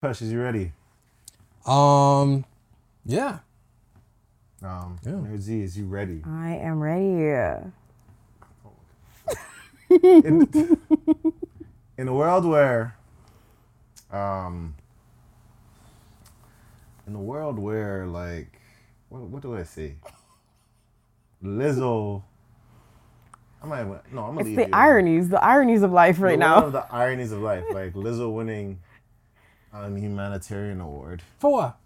Pesh, is you ready? Um, yeah. Um, Yeah. Nerd Z, is you ready? I am ready. in, in a world where, um, in a world where like, what, what do I say? Lizzo. I might no. I'm gonna It's leave the you. ironies, the ironies of life right The- now. One of the ironies of life, like Lizzo winning an humanitarian award. For what?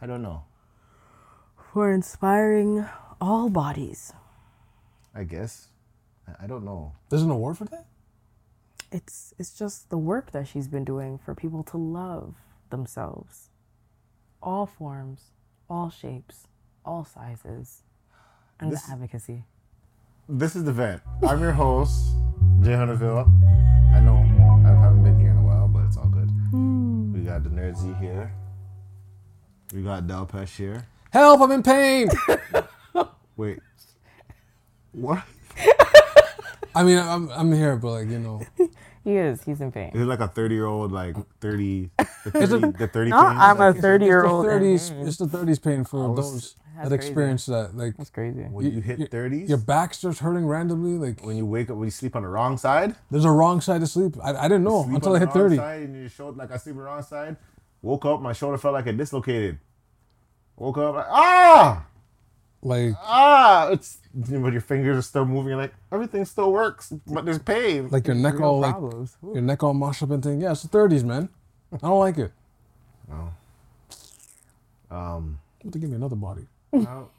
I don't know. For inspiring all bodies. I guess. I- I don't know. There's an award for that? It's it's just the work that she's been doing for people to love themselves. All forms, all shapes, all sizes. And This- the advocacy. This is the vent. I'm your host, Jay Hunterville. Got the Nerd Z here. We got Del Pesh here. Help! I'm in pain. Wait. What? I mean, I'm I'm here, but like you know, He is, he's in pain. Is it like a 30 year old, like 30, the 30, the 30 No, pain? I'm a Like, 30 year it's the old. thirties. It's the thirties pain for was- those That's that crazy. experience that. Like That's crazy. When you hit your- 30s, your back starts hurting randomly. Like when you wake up, when you sleep on the wrong side, there's a wrong side to sleep. I, I didn't know sleep until on I the hit wrong thirty. Side and your shoulder, like I sleep on the wrong side. Woke up, my shoulder felt like it dislocated. Woke up, like, ah! Like ah, it's but your fingers are still moving. You're like everything still works, but there's pain. like your neck Real all like problems. your neck all mashed up and thing. Yeah, it's the thirties, man. I don't like it. No. um, What to give me another body? How,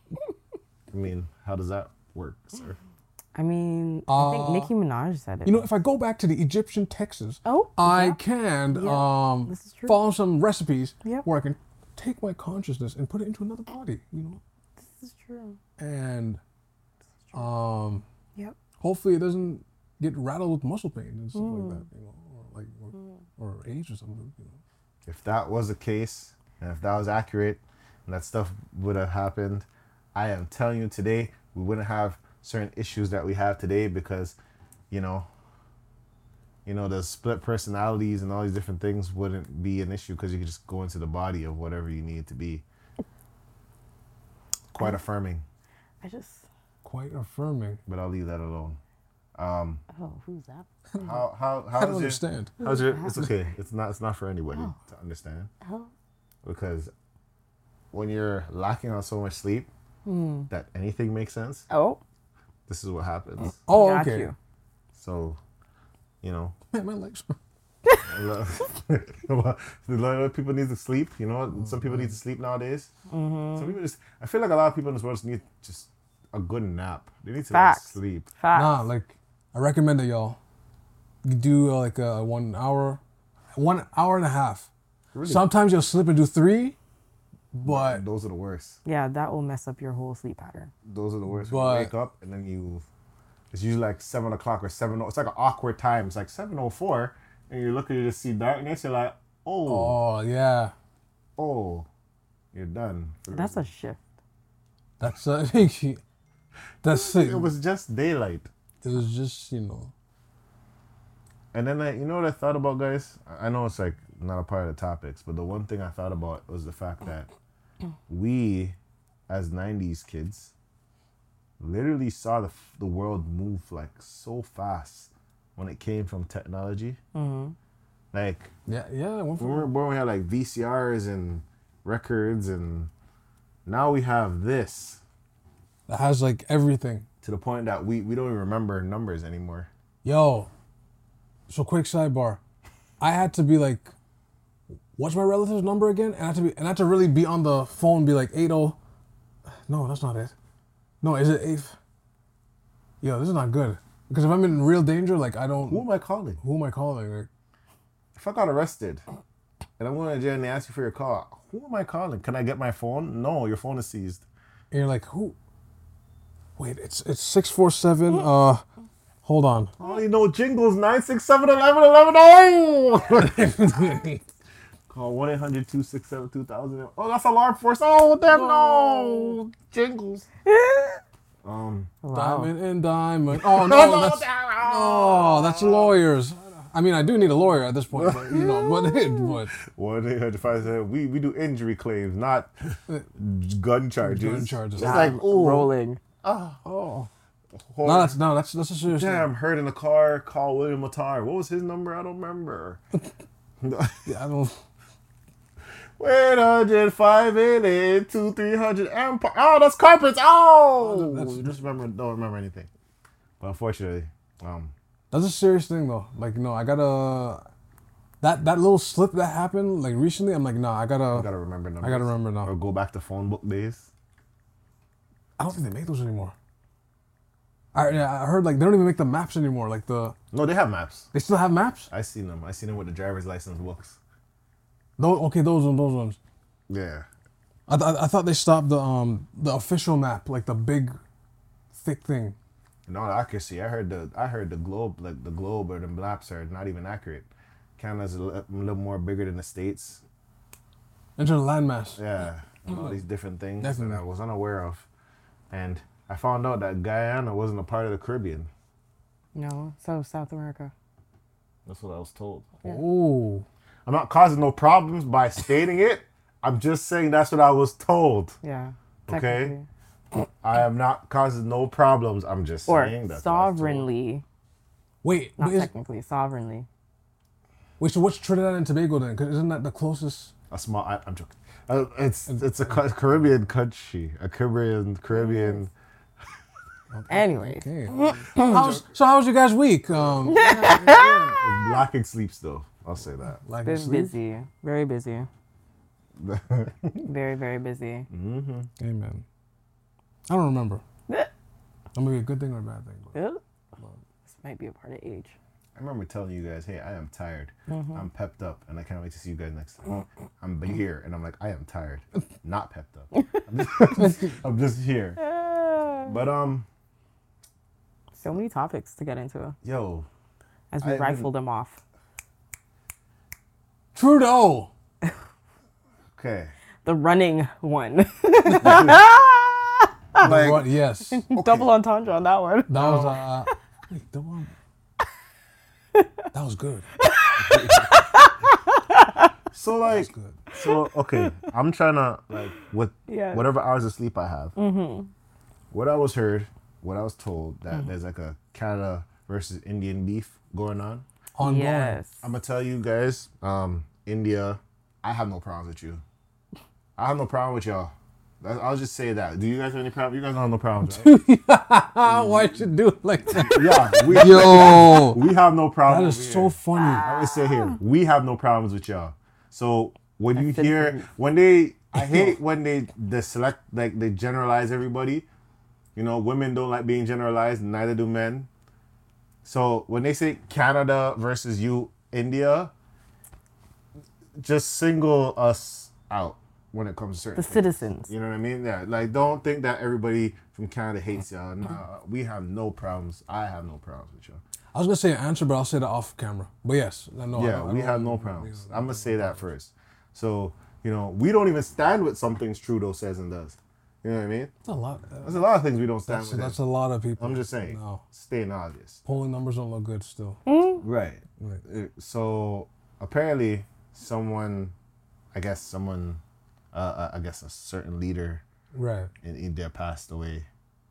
I mean, how does that work, sir? I mean, I think Nicki Minaj said it. You know, if I go back to the Egyptian Texas, Oh, I yeah. can Yeah, um this is true. follow some recipes Yep. where I can take my consciousness and put it into another body. You know, this is true. and um Yep. hopefully it doesn't get rattled with muscle pain and stuff Mm. like that. You know, or like or, or age or something. You know. If that was the case, and if that was accurate, and that stuff would have happened, I am telling you today, we wouldn't have certain issues that we have today because, you know, you know, the split personalities and all these different things wouldn't be an issue because you could just go into the body of whatever you need to be. Quite affirming, I just, Quite affirming. but I'll leave that alone. Um, oh, who's that? how how how I don't does your, understand. how's your? It's okay. It's not. It's not for anybody to understand. Oh, because when you're lacking on so much sleep hmm. that anything makes sense, oh, this is what happens. Oh, got okay. you. So, you know, Man, my legs. a lot a lot of people need to sleep. You know, some people need to sleep nowadays. Mm-hmm. Some people just. I feel like a lot of people in this world just need just a good nap. They need to like, sleep. Facts. Nah, like I recommend that y'all you do uh, like a one hour, one hour and a half. Really, Sometimes you'll slip and do three, but those are the worst. Yeah, that will mess up your whole sleep pattern. Those are the worst. But- you wake up and then you. It's usually like seven o'clock or seven. oh, It's like an awkward time. It's like seven o four, and you look and you just see darkness. You're like, oh. oh yeah, oh, you're done. That's a shift. that's uh, that's it. it was just daylight. It was just you know. And then I, you know what I thought about, guys? I I know it's like not a part of the topics, but the one thing I thought about was the fact that we, as '90s kids, literally saw the the world move like so fast when it came from technology. Mm-hmm. Like Yeah, yeah. When we were born, we had like VCRs and records, and now we have this that has like everything. to the point that we we don't even remember numbers anymore. Yo, so quick sidebar. I had to be like, what's my relative's number again? And I had to be, and I had to really be on the phone, be like eight oh. No, that's not it. No, is it eight? Yo, this is not good. Because if I'm in real danger, like I don't. Who am I calling? Who am I calling? Like, if I got arrested and I'm going to jail and they ask you for your call, who am I calling? Can I get my phone? No, your phone is seized. and you're like, who? Wait, it's it's six four seven. Uh, hold on. I only know jingles 967 11 11. Oh! Call 1 800 267 2000. Oh, that's AlarmForce. Oh, damn, no. Jingles. Um, Wow. Diamond and diamond. Oh no, that's oh, that's lawyers. I mean, I do need a lawyer at this point, but you know, but but One eight hundred five seven. We we do injury claims, not gun charges. Gun charges. It's like, ooh, rolling. oh, hor- no, that's no, that's that's a serious thing. damn, hurt in the car. Call William Matar. What was his number? I don't remember. Yeah, I don't. Wait, hundred five eight two three hundred empire. Oh, that's carpets. Oh, that's- just remember. Don't remember anything. But unfortunately, um, That's a serious thing though. Like, no, I gotta. That that little slip that happened like recently, I'm like, nah, I gotta. I gotta remember numbers. I gotta remember now. Or go back to phone book days. I don't think they make those anymore. I yeah, I heard like they don't even make the maps anymore. Like the No, they have maps. they still have maps. I seen them. I seen them with the driver's license books. Those okay, those ones, those ones. Yeah. I, th- I thought they stopped the um the official map, like the big, thick thing. In all accuracy, I heard the I heard the globe like the globe or the maps are not even accurate. Canada's a li- a little more bigger than the states. Into the landmass. Yeah, and all these different things Definitely. that I was unaware of, and I found out that Guyana wasn't a part of the Caribbean. No, so South America. That's what I was told. Oh, I'm not causing no problems by stating it. I'm just saying that's what I was told. Yeah. Okay. I am not causing no problems. I'm just Or saying that's what I was told. sovereignly. wait, Not is, technically, sovereignly. wait. So what's Trinidad and Tobago then? 'Cause isn't that the closest? A small. I, I'm joking. Uh, it's it's a Caribbean country, a Caribbean Caribbean. Anyway, Okay. How's, so how was your guys' week? Um, Lacking sleeps though. I'll say that. like been sleep? busy. Very busy. very, very busy. Mm-hmm. Amen. I don't remember. That may be a good thing or a bad thing. But Ugh. This might be a part of age. I remember telling you guys, hey, I am tired. Mm-hmm. I'm pepped up, and I can't wait to see you guys next time. I'm here, and I'm like, I am tired, not pepped up. I'm just, I'm just here. Ah. But um, So many topics to get into yo, as we I- rifle them off. Trudeau. okay, The running one. like What? Yes. That Double entendre on that one. That was uh. Wait, the one. That was good. so like Good. so okay. I'm trying to like with Yeah. whatever hours of sleep I have. What I was heard, what I was told that there's like a Canada versus Indian beef going on. Ongoing. Yes. I'm gonna tell you guys, um, India, I have no problems with you. I have no problem with y'all. That- I'll just say that. Do you guys have any problem? You guys don't have no problems, right? Ah, why should you do it like that? yeah, we, Yo, we have no problems. That is so funny. I always say here, we have no problems with y'all. So when you That's hear different. when they, I hate when they they select like they generalize everybody. You know, women don't like being generalized, neither do men. So when they say Canada versus you, India, just single us out when it comes to certain The things. citizens. You know what I mean? Yeah. Like, don't think that everybody from Canada hates y'all. Nah, we have no problems. I have no problems with y'all. I was gonna say an answer, but I'll say that off camera. But yes, I know. I yeah, don't- I we don't- have no problems. I'm gonna say that first. So you know, we don't even stand with some things Trudeau says and does. You know what I mean? That's a lot. There's a lot of things we don't stand That's, with. that's him. a lot of people. I'm just saying, No, staying obvious. polling numbers don't look good still. Right. Right. Uh, So apparently, someone, I guess someone, uh, uh, I guess a certain leader Right. in India passed away.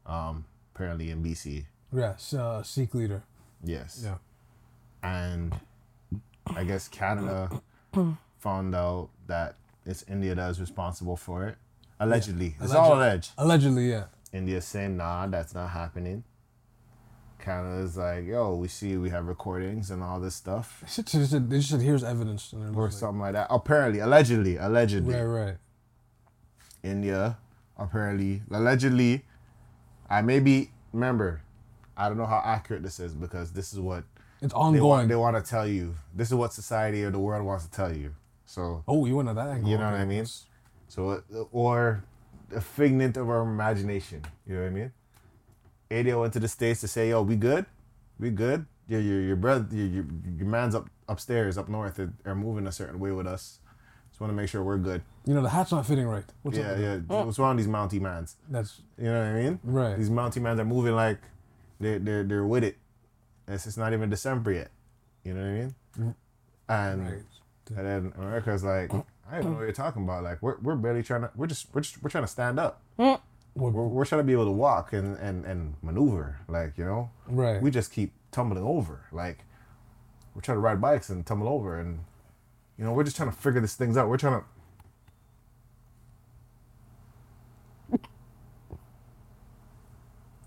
Um, apparently in BC. Yes. Uh, Sikh leader. Yes. Yeah. and I guess Canada found out that it's India that is responsible for it. Allegedly, it's all alleged. Allegedly, yeah. India's saying, "Nah, that's not happening." Canada's like, "Yo, we see we have recordings and all this stuff, They just said, they just said here's evidence. And they're or just something like that." Apparently, allegedly, allegedly, right, right. India apparently, allegedly, I may be. Remember, I don't know how accurate this is because this is what It's they ongoing. want. They want to tell you. This is what society or the world wants to tell you. So oh, you went to that angle. You know what I mean? So, uh, or a figment of our imagination. You know what I mean? India went to the states to say, "Yo, we good, we good. Your your your brother, your your, your man's up upstairs, up north, are, are moving a certain way with us. Just want to make sure we're good. You know the hat's not fitting right. What's yeah, up? yeah. that? What's wrong with these Mountie mans? That's You know what I mean? Right. These Mountie mans are moving like they're they're they're with it. It's it's not even December yet. You know what I mean? And Right. and then America's like, I don't know what you're talking about. Like we're we're barely trying to we're just we're just we're trying to stand up. Mm. Well, We're, we're trying to be able to walk and, and, and maneuver. Like, you know? right. We just keep tumbling over. Like we're trying to ride bikes and tumble over and you know, we're just trying to figure these things out. We're trying to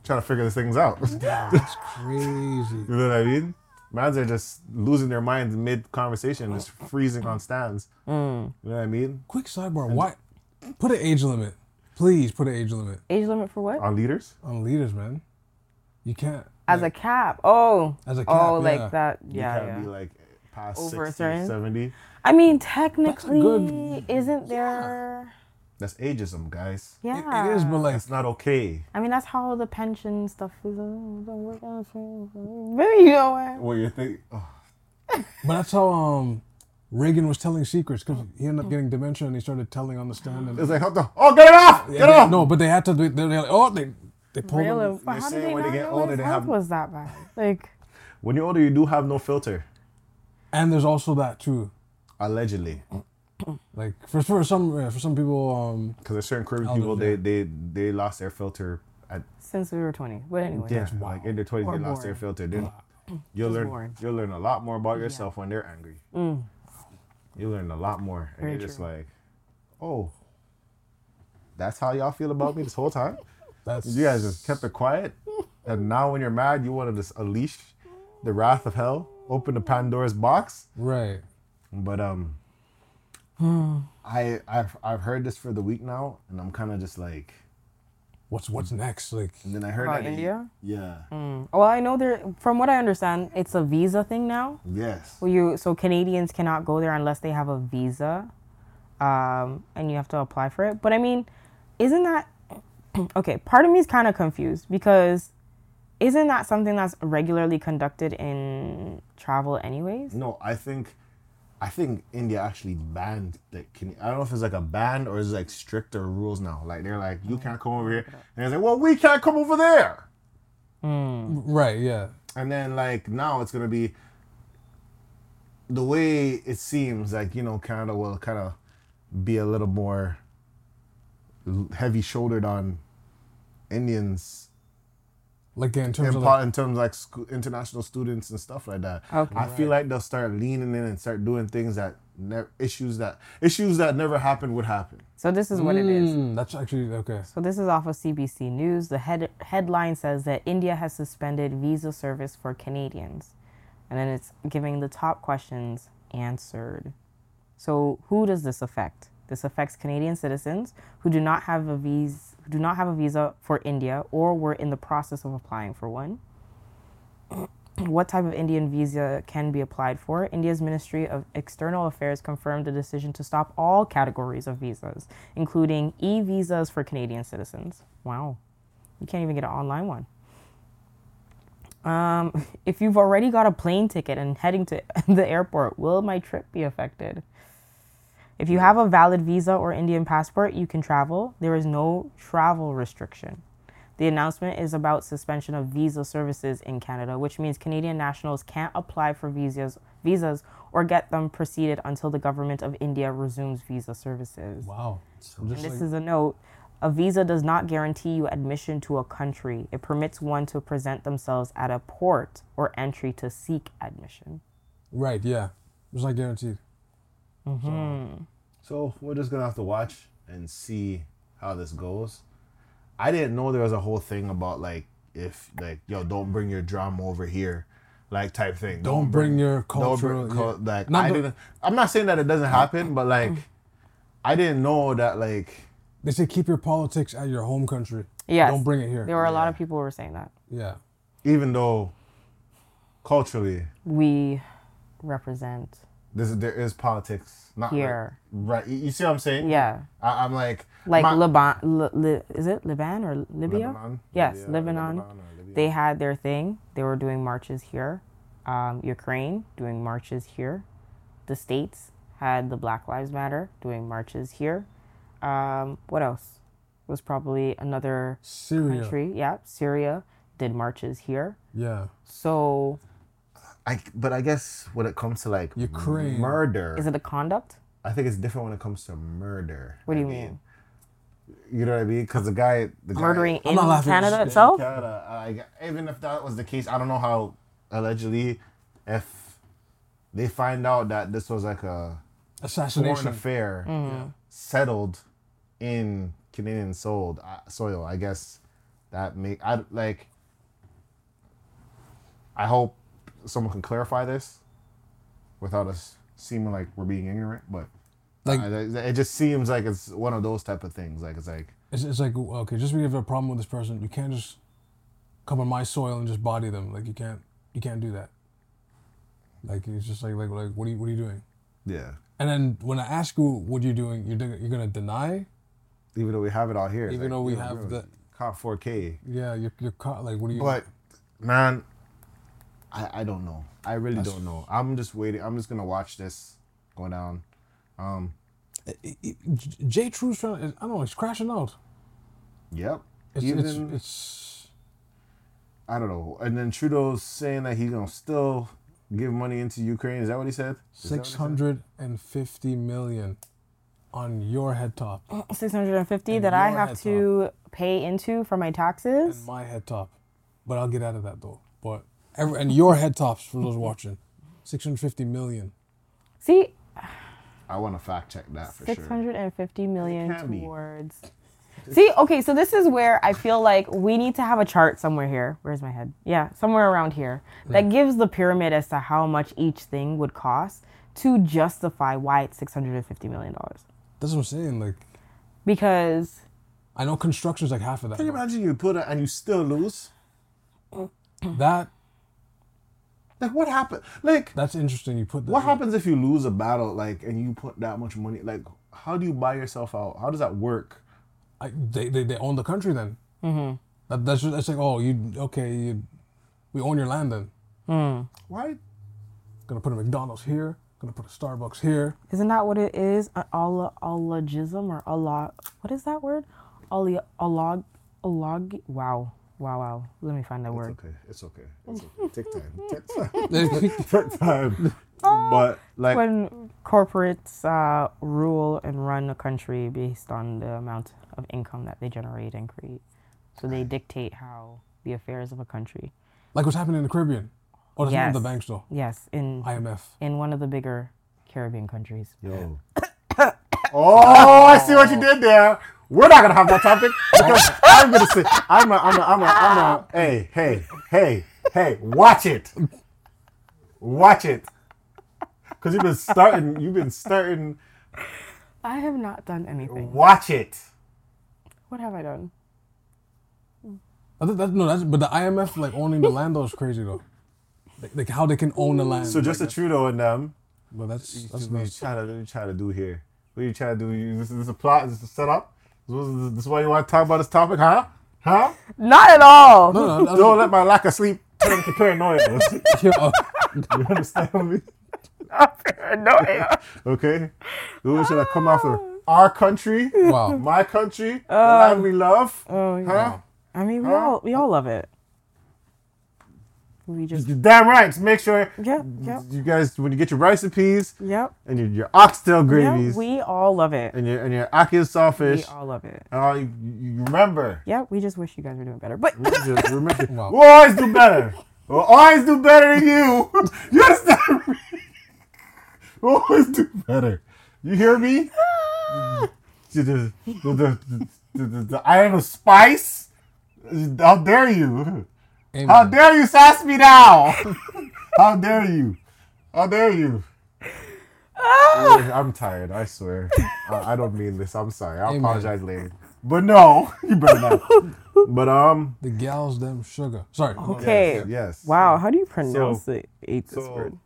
trying to figure these things out. That's crazy. You know what I mean? Mans are just losing their minds mid conversation, just freezing on stands. Mm. You know what I mean? Quick sidebar. Why? Put an age limit. Please put an age limit Age limit for what? On leaders? on leaders, man. You can't. As a cap. Oh. As a cap. Oh, cap, like yeah. that. You Yeah, can't yeah. be like past Over 60, certain- 70. I mean, technically, good- isn't there? That's ageism, guys. It- Yeah. it is, but like, That's not okay. I mean, that's how the pension stuff is. uh, don't work out for- Maybe you know what? What you think? Oh, but that's how um Reagan was telling secrets because he ended up getting dementia and he started telling on the stand. And it's like, how the, oh, get it off! Get Yeah, they- off! No, but they had to. They, they're like, oh, they they pulled Real, him. but You're how did saying they when they get older, they have- was that bad? Like, When you're older, you do have no filter. And there's also that too. Allegedly. Like for for some yeah, for some people, um, Because there's certain Caribbean Elder, people, they, they, they lost their filter at since we were 20. But anyway. Yeah, like in their twenties, Or they lost their filter. Then you'll Just learn born. you'll learn a lot more about yourself when they're angry. Mm. You learn a lot more, and Very you're just like, oh, that's how y'all feel about me this whole time. that's You guys just kept it quiet, and now when you're mad, you want to just unleash the wrath of hell, open the Pandora's box. right. But um, I I've I've heard this for the week now, and I'm kind of just like, What's what's next? Like and then I heard About that he- India? yeah, Mm. Well, I know there. From what I understand, it's a visa thing now. yes, Where you so Canadians cannot go there unless they have a visa, um, and you have to apply for it. But I mean, isn't that okay? Part of me is kind of confused because isn't that something that's regularly conducted in travel, anyways? No, I think, I think India actually banned. Like, can I don't know if it's like a ban or it's like stricter rules now. Like they're like, you can't come over here, and it's like, well, we can't come over there. Hmm. right, yeah. And then like now it's gonna be the way it seems like you know Canada will kind of be a little more heavy shouldered on Indians Like in terms in, of part, like, in terms of like sc- international students and stuff like that. Okay. I feel like they'll start leaning in and start doing things that ne- issues that issues that never happened would happen. So this is what it is. Mm, That's actually okay. So this is off of CBC News. The head headline says that India has suspended visa service for Canadians, and then it's giving the top questions answered. So who does this affect? This affects Canadian citizens who do not have a visa, who do not have a visa for India, or were in the process of applying for one. what type of Indian visa can be applied for? India's Ministry of External Affairs confirmed the decision to stop all categories of visas, including e visas for Canadian citizens. Wow. You can't even get an online one. Um, if you've already got a plane ticket and heading to the airport, will my trip be affected? If you have a valid visa or Indian passport, you can travel. There is no travel restriction. The announcement is about suspension of visa services in Canada, which means Canadian nationals can't apply for visas, visas or get them proceeded until the government of India resumes visa services. Wow. And this like, is a note. A visa does not guarantee you admission to a country. It permits one to present themselves at a port or entry to seek admission. right, yeah. It's not guaranteed. Mm-hmm. So we're just gonna have to watch and see how this goes. I didn't know there was a whole thing about like if like yo don't bring your drum over here, like type thing. Don't bring your don't bring cul- yeah. like Not I the- didn't. I'm not saying that it doesn't happen, but like I didn't know that like They say keep your politics at your home country. Yeah, Don't bring it here. There were a lot of people who were saying that. Yeah. even though culturally We represent this there is politics not here. right. You you see what I'm saying? Yeah. I, I'm like Like my- Liban, Li, Li, is it Liban or Libya? Lebanon? Yes, Libya, Lebanon. or Libya. They had their thing. They were doing marches here. Um, Ukraine doing marches here. The states had the Black Lives Matter doing marches here. Um, what else? Was probably another Syria. country. Yeah, Syria did marches here. Yeah. So I but I guess when it comes to like Ukraine. murder, Is it a conduct? I think it's different when it comes to murder. What do I you mean? You know what I mean? Because the guy, the guy, Murdering I'm in Canada itself? Canada, I, even if that was the case, I don't know how allegedly, if they find out that this was like a Assassination. affair Mm. settled in Canadian sold uh, soil, I guess that make I like. I hope someone can clarify this without us seeming like we're being ignorant, but Like- I- it just seems like it's one of those type of things. Like it's like It's, it's like okay, just because you have a problem with this person, you can't just come on my soil and just body them. Like you can't, you can't do that. Like it's just like like like what are you what are you doing? yeah. And then when I ask you what you're doing, you're doing, you're gonna deny. Even though we have it all here, Even like, though we have the- caught 4K. Yeah, you're you're caught. Like what are you? But man, I I don't know. I really That's- don't know. I'm just waiting. I'm just gonna watch this go down. Um. It- it- J- J. True's trying. I don't know. He's crashing out. Yep. It's Even it's, it's I don't know. And then Trudeau's saying that he's gonna still give money into Ukraine. Is that what he said? Is that what he six said? hundred and fifty million on your head top 650 that I have head to pay into for my and taxes? my head top. But I'll get out of that though. But every, and your head tops for those watching, six hundred fifty million. See, I want to fact check that for sure. 650 million can be. towards. See, okay, so this is where I feel like we need to have a chart somewhere here. Where's my head? Yeah, somewhere around here that hmm. gives the pyramid as to how much each thing would cost to justify why it's 650 million dollars. That's what I'm saying. Like Because I know construction's like half of that. Can you imagine you put it and you still lose? That Like what happened? Like that's interesting. You put that. what happens if you lose a battle? Like and you put that much money? Like how do you buy yourself out? How does that work? I, they, they they own the country then. Mm-hmm. That, that's just, that's like oh you okay you we own your land then. Why? Gonna put a McDonald's here. Gonna put a Starbucks here. isn't that what it is? An alla- ologism or alog? What is that word? Oli- alog, alog. Wow, wow, wow. Let me find that word. Okay, it's okay. It's okay. Take time. Take time. Take time. But like when corporates uh, rule and run a country based on the amount of income that they generate and create. So they dictate how the affairs of a country. like what's happening in the Caribbean. Oh, that's Yes. the banks though. Yes, in IMF. in one of the bigger Caribbean countries. Yo. oh, I see what you did there. We're not gonna have that topic because I'm gonna say I'm a I'm a I'm a I'm a hey hey hey hey watch it, watch it, because you've been starting you've been starting I have not done anything. watch it. What have I done? I think that, no, that's but the IMF like owning the land though is crazy though. Like, like how they can own the land. So just a Trudeau and them. but that's that's That's what you nuts. trying to you trying to do here. What are you trying to do? You, this, is this a plot? This Is this a setup? This, is- this why you want to talk about this topic, huh? Huh? Not at all. No, no, that's, Don't let my lack of sleep turn into paranoia. yeah, uh, you understand me? Not Paranoia. Okay? Those should have come after our country, wow. my country, the land we love. Oh, yeah. Huh? I mean, we all we all love it. We just You're damn right. Just make sure yep, yep, you guys, when you get your rice and peas yep. and your, your oxtail yep. gravies We all love it. and your and your ackee We all love it. and all you, you remember. Yep. We just wish you guys were doing better. But Just remember, Wow. We'll always do better. We'll always do better than you. You understand me? We'll always do better. You hear me? the, the, the, the, the, the, the iron of spice? How dare you? Amen. How dare you sass me now? How dare you? How dare you? I'm tired, I swear. I, I don't mean this. I'm sorry. I Amen. apologize later. But no, you better not. But um, the gals them sugar. Sorry. okay. yes, yes. Wow. How do you pronounce So- the eight this so- word?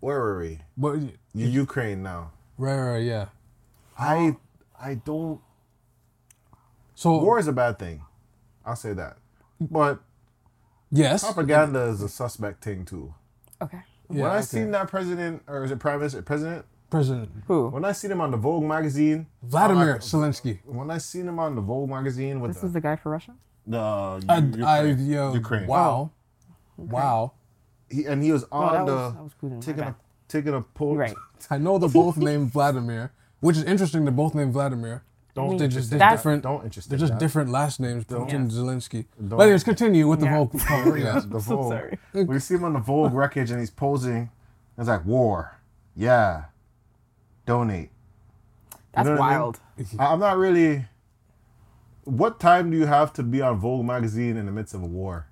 Where were we? But U- Ukraine now. right, right, yeah. I I don't. So War is a bad thing. I'll say that. But yes, propaganda is a suspect thing too. Okay. Yeah, when I okay. seen that president, or is it prime minister, president? President Who? When I seen him on the Vogue magazine, Vladimir uh, Zelensky. when I seen him on the Vogue magazine with This the, is the guy for Russia. the I, Ukraine, I, yo, Ukraine. wow, wow. he, and he was Oh, on that the was, that was Putin. taking a taking a poll. Right. I know they're both named Vladimir, which is interesting. They're both named Vladimir. Don't They're just they're That's- different. Don't interested. They're just that. different last names. Putin, and Zelensky. Don't- But anyways, continue with the Yeah. Vogue. Oh, yeah. the so Vogue. sorry. We see him on the Vogue wreckage and he's posing. It's like war. Yeah. Donate. That's know what I mean? wild. I- I'm not really. What time do you have to be on Vogue magazine in the midst of a war?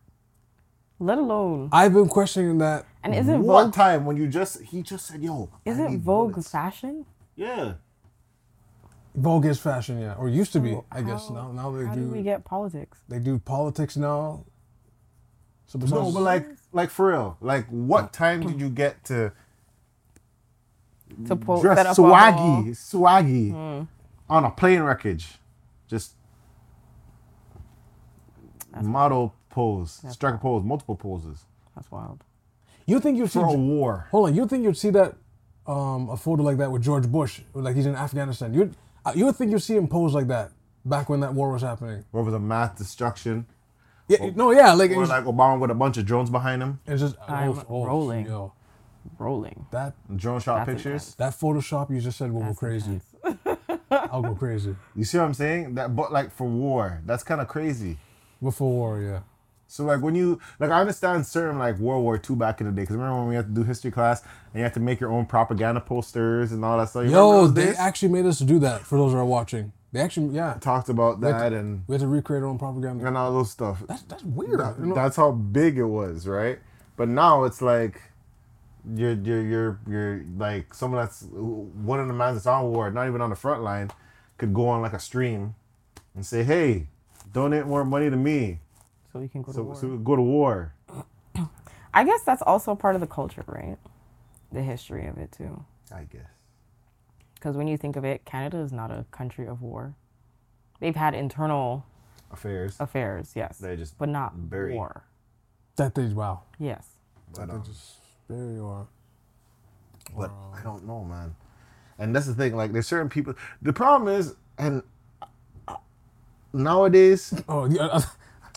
Let alone. I've been questioning that. And isn't what Vogue time when you just he just said yo? Isn't need Vogue bullets." fashion? Yeah. Vogue is fashion, yeah, or used to be. I guess How- now now they How do do we get politics? they do politics now. So No, but like like for real, like what time did you get to To po- dress set up a swaggy, whole- swaggy on a plane wreckage, just model pose, strike a pose, multiple poses That's wild. you think you'd see for a war. hold on, you think you'd see that um, a photo like that with George Bush, like he's in Afghanistan. You uh, Uh, you would think you'd see him pose like that back when that war was happening. Where was a mass destruction, Yeah, no, yeah, like, or was, like Obama with a bunch of drones behind him, it's just I'm oh, oh, rolling. Yo, Rolling. that drone shot That's pictures. that Photoshop you just said will go crazy. I'll go crazy You see what I'm saying? That, but like for war, that's kind of crazy. before war. Yeah, So like when you like I understand certain like World War II back in the day because remember when we had to do history class and you had to make your own propaganda posters and all that stuff. You yo, they days? actually made us do that. For those who are watching, they actually yeah, talked about that to- and we had to recreate our own propaganda. and all those stuff. That's that's weird. That- you know? that's how big it was, right? But now it's like you're you're you're you're like someone that's one of the men that's on war, not even on the front line, could go on like a stream and say, "Hey, donate more money to me, So we can go to war. so we go to war." I guess that's also part of the culture, right? The history of it too. I guess. Because when you think of it, Canada is not a country of war. They've had internal Affairs. affairs, yes, They just but not bury. war. that they wow. Yes. But, um, Very or But I don't know, man. And that's the thing. Like, there's certain people. The problem is, and uh, nowadays, oh yeah.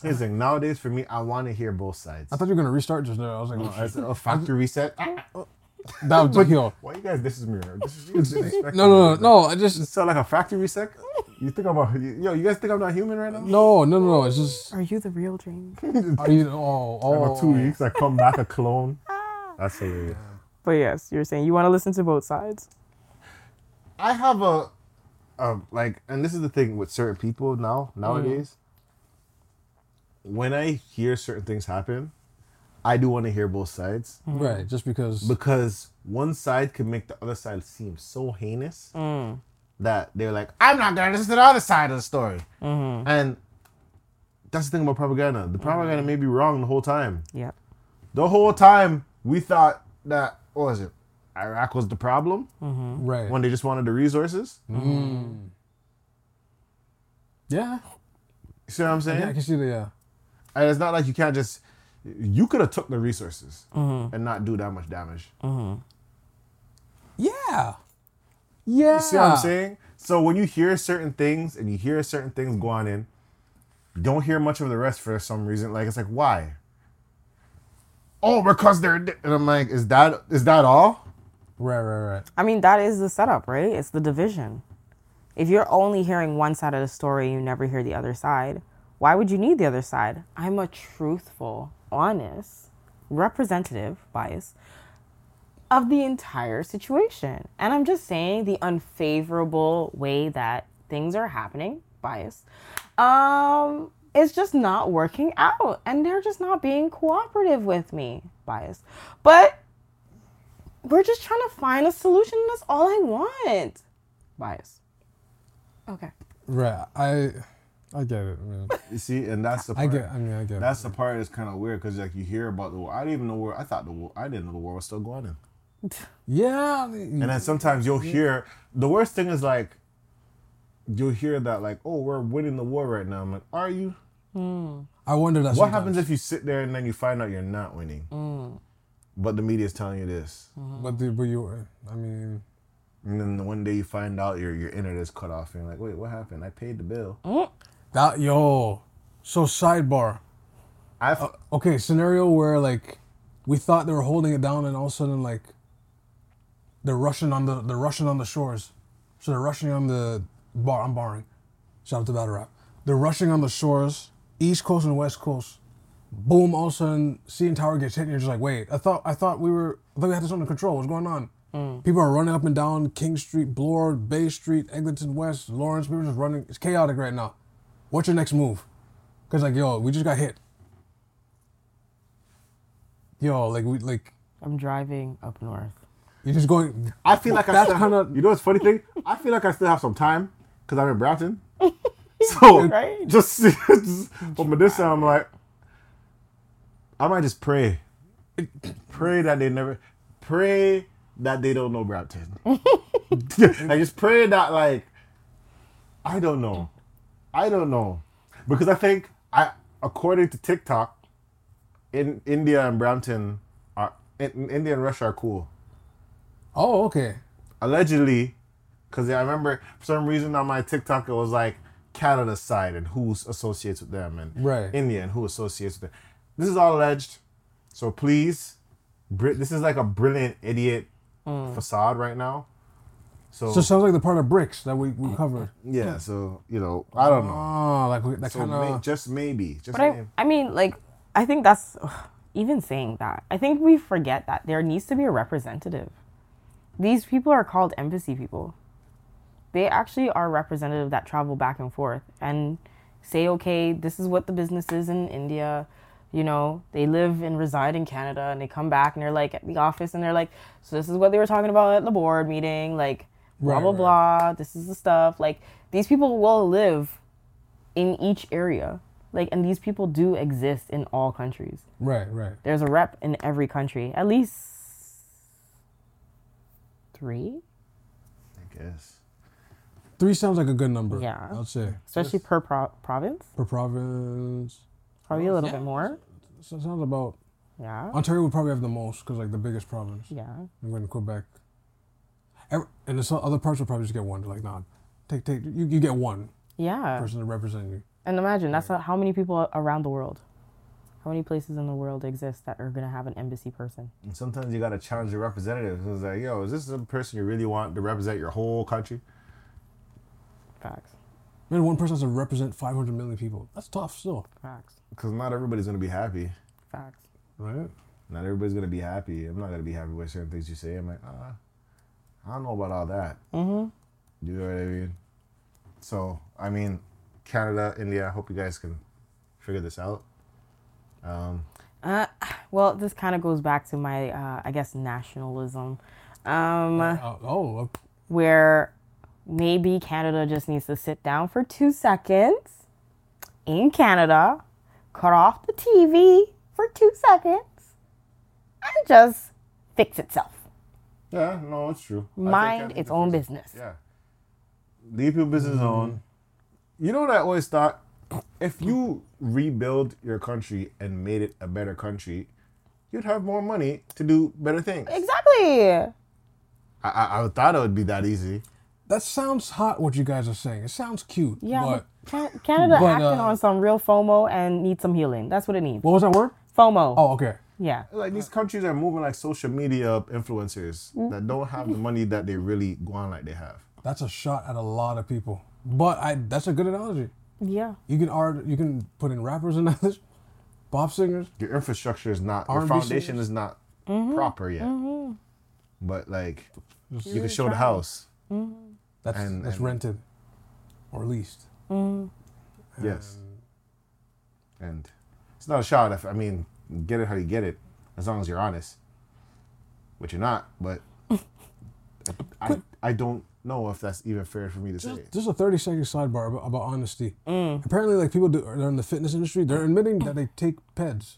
I, here's the thing. Nowadays, for me, I want to hear both sides. I thought you were gonna restart just now. I was like, oh, oh As a factory reset. that was like, yo. Why you guys? This is me. This is you disrespecting No, no, no, me. no. I just It sound like a factory reset. You think I'm a yo? You guys think I'm not human right now? no, no, no, no. It's just Are you the real James? are you? Oh, Every oh. two weeks, I come back a clone. That's hilarious. but yes, you're saying you want to listen to both sides. I have a, a like, and this is the thing with certain people now nowadays. When I hear certain things happen, I do want to hear both sides mm. Right, just because. because one side can make the other side seem so heinous mm. that they're like, "I'm not gonna listen to the other side of the story," mm-hmm. and that's the thing about propaganda. The propaganda mm-hmm. may be wrong the whole time. Yep. The whole time we thought that what was it? Iraq was the problem mm-hmm. right. when they just wanted the resources. Mm. yeah. You see what I'm saying? Yeah, I can see that. Yeah. And it's not like you can't just. You could have took the resources mm-hmm. and not do that much damage. Yeah. Yeah. You see what I'm saying? So when you hear certain things and you hear certain things go on in, you don't hear much of the rest for some reason. Like it's like why? Oh, because they're di-" and I'm like, is that is that all? Right, right, right. I mean, that is the setup, right? It's the division. If you're only hearing one side of the story, you never hear the other side. Why would you need the other side? I'm a truthful, honest, representative, bias of the entire situation. And I'm just saying the unfavorable way that things are happening, bias, um, is just not working out. And they're just not being cooperative with me, bias. But we're just trying to find a solution. That's all I want. Bias. Okay. Right. I, I get it, man. You see, and that's the part, I get. I mean, I get. That's the part that's kind of weird because like you hear about the war. I didn't even know where. I thought the war. I didn't know the war was still going on. it. Yeah. And then sometimes you'll hear the worst thing is like you'll hear that like, oh, we're winning the war right now. I'm like, are you? Hmm. I wonder that. What sometimes. happens if you sit there and then you find out you're not winning? Hmm. But the media is telling you this. Hmm. But the, but you. I mean. And then one day you find out your your internet is cut off and you're like, wait, what happened? I paid the bill. That yo. So sidebar. I've uh, Okay, scenario where like we thought they were holding it down, and all of a sudden, like, they're rushing on the they're rushing on the shores. So they're rushing on the bar. I'm barring. Shout out to Battle Rap. They're rushing on the shores, East Coast and West Coast. Boom! All of a sudden, CN Tower gets hit, and you're just like, wait. I thought I thought we were I thought we had this under control. What's going on? Mm. People are running up and down King Street, Bloor, Bay Street, Eglinton West, Lawrence. People are just running. It's chaotic right now. What's your next move? Cause like, yo, we just got hit. Yo, like we like I'm driving up north. you're just going. I feel like I That's still kinda- You know what's funny thing? I feel like I still have some time because I'm in Brampton. So Right? just, just from this side, I'm like, I might just pray, pray that they never, pray that they don't know Brampton. I just pray that like, I don't know, I don't know, because I think I, according to TikTok, in India and Brampton are in, India and Russia are cool Oh, okay. allegedly, because I remember for some reason on my TikTok it was like Canada's side and who associates with them, and Right. India and who associates with them. This is all alleged, so please, Brit. This is like a brilliant idiot hmm. facade right now. So, So it sounds like the part of BRICS that we, we uh, covered. yeah, so you know, I don't know. Oh, like we, that So kind may, of. just maybe, just But I, maybe. I mean, like, I think that's even saying that. I think we forget that there needs to be a representative. These people are called embassy people. They actually are representative that travel back and forth and say, okay, this is what the business is in India. You know, they live and reside in Canada and they come back and they're like at the office and they're like, so this is what they were talking about at the board meeting, like blah Right, blah right. blah. This is the stuff. Like these people will live in each area. Like, and these people do exist in all countries. Right, right. There's a rep in every country, at least three, I guess. Three sounds like a good number. Yeah. I'd say. especially per pro- province. Per province. Probably a little Yeah. bit more. So it sounds about. Yeah, Ontario would probably have the most because, like, the biggest province. yeah. I'm going to Quebec. Every, and the so- other parts will probably just get one. They're like, nah, take, take, you, you get one Yeah, person to represent you. and imagine that's not, how many people around the world. How many places in the world exist that are gonna have an embassy person? And sometimes you gotta challenge your representatives. It's like, yo, is this the person you really want to represent your whole country? Facts, Man, one person has to represent 500 million people. That's tough still, facts, Because not everybody's gonna be happy. facts. right? Not everybody's gonna be happy. I'm not gonna be happy with certain things you say. I'm like, ah, I don't know about all that. Mm-hmm. You know what I mean? So, I mean, Canada, India. I hope you guys can figure this out. Um, Uh, well, this kind of goes back to my, uh, I guess, nationalism, um, Uh, oh, where maybe Canada just needs to sit down for two seconds in Canada, cut off the TV for two seconds, and just fix itself. Yeah, no, it's true. Mind its own business. Yeah. Leave your business alone. You know what I always thought? If you rebuild your country and made it a better country, you'd have more money to do better things. Exactly. I, I, I thought it would be that easy. that sounds hot. What you guys are saying, it sounds cute. Yeah, but but Canada but, acting uh, on some real FOMO and needs some healing. That's what it needs. what was that word? FOMO. Oh, okay. Yeah. Like these countries are moving like social media influencers hmm? that don't have the money that they really go on like they have. That's a shot at a lot of people. But I that's a good analogy. Yeah. You can art you can put in rappers in this, pop singers. Your infrastructure is not, your R&B foundation singers? is not mm-hmm. proper yet. Mm-hmm. But like, you can show the try. house. Mm-hmm. That's And- that's and- rented or leased. Yes. And it's not a shot. If I mean, get it how you get it, as long as you're honest, which you're not. But I, I don't know if that's even fair for me to say. Just a 30 second sidebar about, about honesty. Mm. Apparently, like people do, they're in the fitness industry, they're admitting that they take PEDs,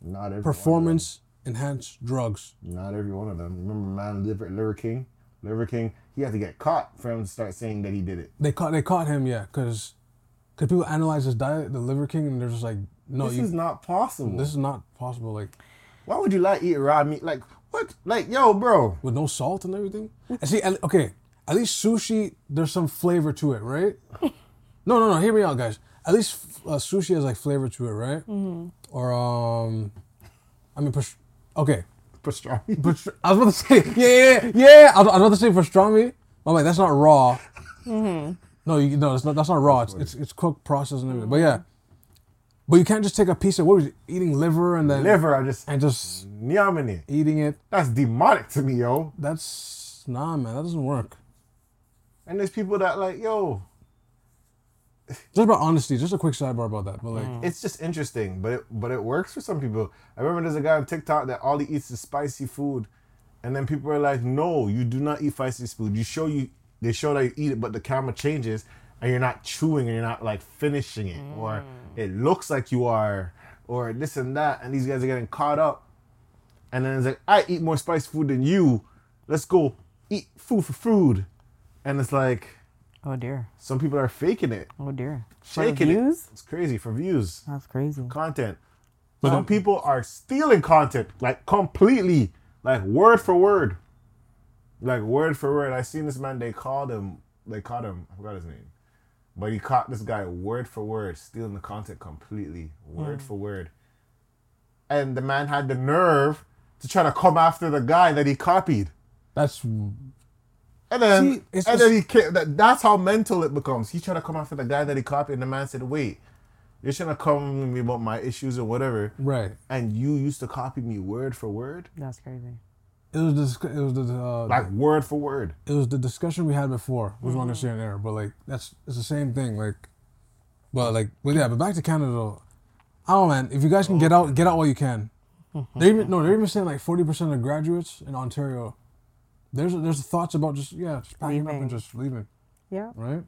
Not every performance enhanced drugs. Not every one of them. Remember, man, Liver, Liver King. Liver King. He had to get caught for him to start saying that he did it. They caught they caught him, yeah, because people analyze his diet, the Liver King, and they're just like, no, this you, is not possible. this is not possible. Like Why would you like eat raw meat? Like what? Like yo, bro. with no salt and everything. And see, at- okay, at least sushi, there's some flavor to it, right? no, no, no. Hear me out, guys. At least uh, sushi has like flavor to it, right? Or um, I mean, Okay, Pastrami. but I was about to say, yeah, yeah, yeah. I was, I was about to say pastrami. I'm like, that's not raw. No, you no, it's not. That's not raw. It's, it's it's cooked, processed, and everything. But yeah, but you can't just take a piece of what was it, eating liver and then Liver, I just and just Nyamini. eating it. That's demonic to me, yo. That's nah, man. That doesn't work. And there's people that like, yo, Just about honesty. Just a quick sidebar about that. But like, mm. it's just interesting, but it but it works for some people. I remember there's a guy on TikTok that all he eats is spicy food, and then people are like, "No, you do not eat spicy food. You show you they show that you eat it, but the camera changes and you're not chewing and you're not like finishing it, or mm. it looks like you are, or this and that." And these guys are getting caught up, and then it's like, "I eat more spicy food than you. Let's go eat food for food," and it's like Oh dear. some people are faking it, Oh dear. For shaking views? it. It's crazy for views That's crazy. content. But Some then- people are stealing content like completely, like word for word, like word for word. I seen this man. They called him. They caught him. I forgot his name, but he caught this guy word for word stealing the content completely, word for word. And the man had the nerve to try to come after the guy that he copied. that's And then, See, and just- then he came, that, that's how mental it becomes. He tried to come after the guy that he copied, and the man said, "Wait, you're trying to come with me about my issues or whatever." right. and you used to copy me word for word, That's crazy. It was the it was the uh, like word for word. it was the discussion we had before. We was going to share an error, but like that's it's the same thing. Like, but like, but yeah, but back to Canada. Though. I don't know, man. If you guys can get out, get out while you can. They even no, they're even saying like forty percent of graduates in Ontario. There's there's thoughts about just yeah, just packing up Leaving. and just leaving, Yeah. right?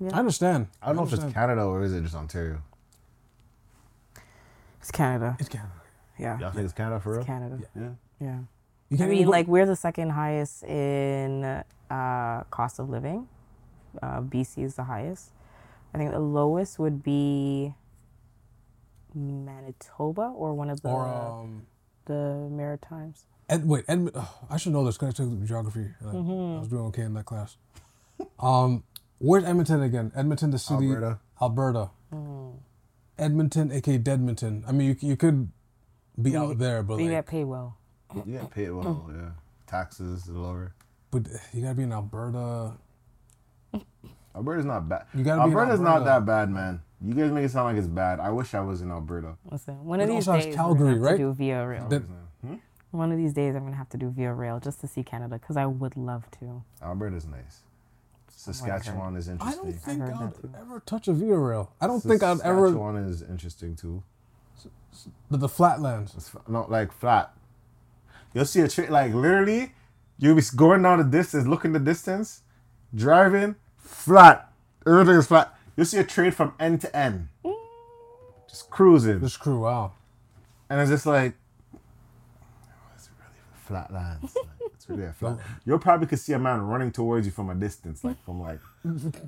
Yeah. I understand. I don't know if it's. Canada or is it just Ontario. It's Canada. It's Canada. Yeah. Y'all think it's Canada for real? It's Canada. Yeah. Yeah. You I can't mean, go- like we're the second highest in uh, cost of living. Uh, BC is the highest. I think the lowest would be Manitoba or one of the or um. the Maritimes. Ed, wait, Edmund. Oh, I should know this because I took geography. and I, Mm-hmm. I was doing okay in that class. Um, where's Edmonton again? Edmonton, the city, Alberta. Alberta. Mm. Edmonton, aka Deadmonton. I mean, you you could be out there, but But you like, get paid well. You get paid well, yeah. Taxes are lower. but you gotta be in Alberta. Alberta's not bad. You gotta be in Alberta's not that bad, man. You guys make it sound like it's bad. I wish I was in Alberta. Listen, one But of these days, Calgary, I'm gonna have right? to do via rail. That- Hmm? One of these days, I'm gonna have to do via rail just to see Canada because I would love to. Alberta's nice. Saskatchewan is interesting. I don't think heard I'd ever touch a via rail. I don't think I'd ever. Saskatchewan is interesting too. The, the flatlands. It's f- not like flat. You'll see a train like literally, you'll be going down the distance, looking the distance, driving flat. Everything is flat. You'll see a train from end to end, just cruising, This crew, wow. and it's just like, oh, it's really flat lands. Like, it's really a flat. You'll probably could see a man running towards you from a distance, like from like,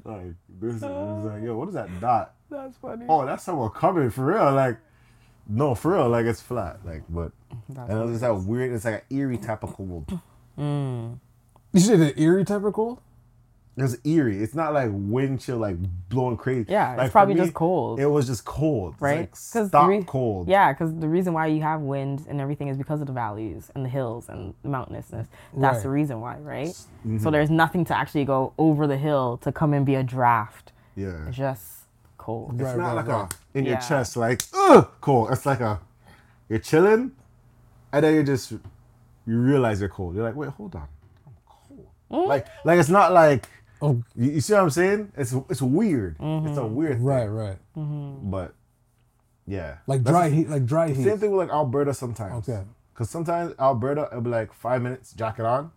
like this. Is, like, yo, what is that dot? That's funny. Oh, that's someone coming for real. Like, no, for real. Like it's flat. Like, but That's and it's that weird. It's like an eerie type of cold. Mm. You said an eerie type of cold? It's eerie. It's not like wind chill, like blowing crazy. Yeah, it's Like, for probably me, just cold. It was just cold, It's right? Like the stop rea- cold. Yeah, because the reason why you have wind and everything is because of the valleys and the hills and the mountainousness. That's Right. the reason why, right? So mm-hmm. there's nothing to actually go over the hill to come and be a draft. yeah. It's just cold. It's Right, not right, like right. a in your chest, like ugh, cold. It's like a you're chilling, and then you just you realize you're cold. You're like, wait, hold on, I'm cold. Mm. Like, like it's not like Oh, you, you see what I'm saying? It's it's weird. It's a mm-hmm. weird thing. right, right. But yeah, Like That's dry the- heat, like dry heat. Same thing with like Alberta sometimes. Okay. Cause sometimes Alberta it'll be like five minutes, jacket on.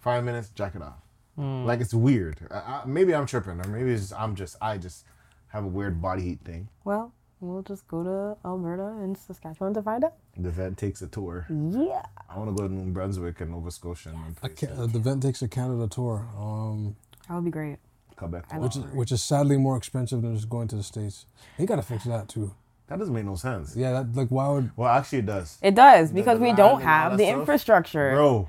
Five minutes, jacket off. Mm. Like it's weird. I, I, maybe I'm tripping, or maybe it's just, I'm just I just have a weird body heat thing. Well, we'll just go to Alberta and Saskatchewan to find out. The vent takes a tour. Yeah. I want to go to New Brunswick and Nova Scotia and I places. ca- uh, the vent takes a Canada tour, um, That would be great. Quebec. Tour. which is which is sadly more expensive than just going to the states. They gotta fix that too. That doesn't make no sense. Yeah, that like why would Well, actually, it does. It does because the we don't have the stuff? infrastructure. Bro,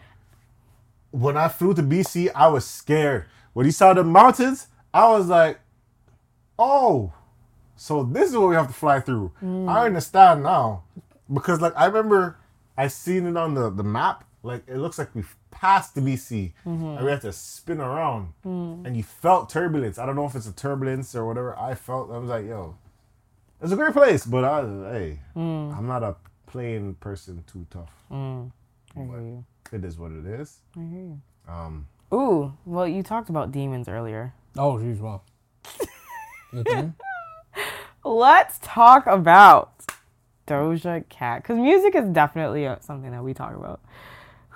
when I flew to BC, I was scared. When you saw the mountains, I was like, oh, so this is what we have to fly through. I understand now. Because, like, I remember I seen it on the the map. Like it looks like we passed the BC, Mm-hmm. and we had to spin around, and you felt turbulence. I don't know if it's a turbulence or whatever. I felt. I was like, yo, it's a great place, but I, hey, Mm. I'm not a plane person too tough. I hear. It is what it is. I hear you. Um, Ooh, well, you talked about demons earlier. Oh, geez, wow. Okay. Let's talk about Doja Cat because music is definitely uh something that we talk about.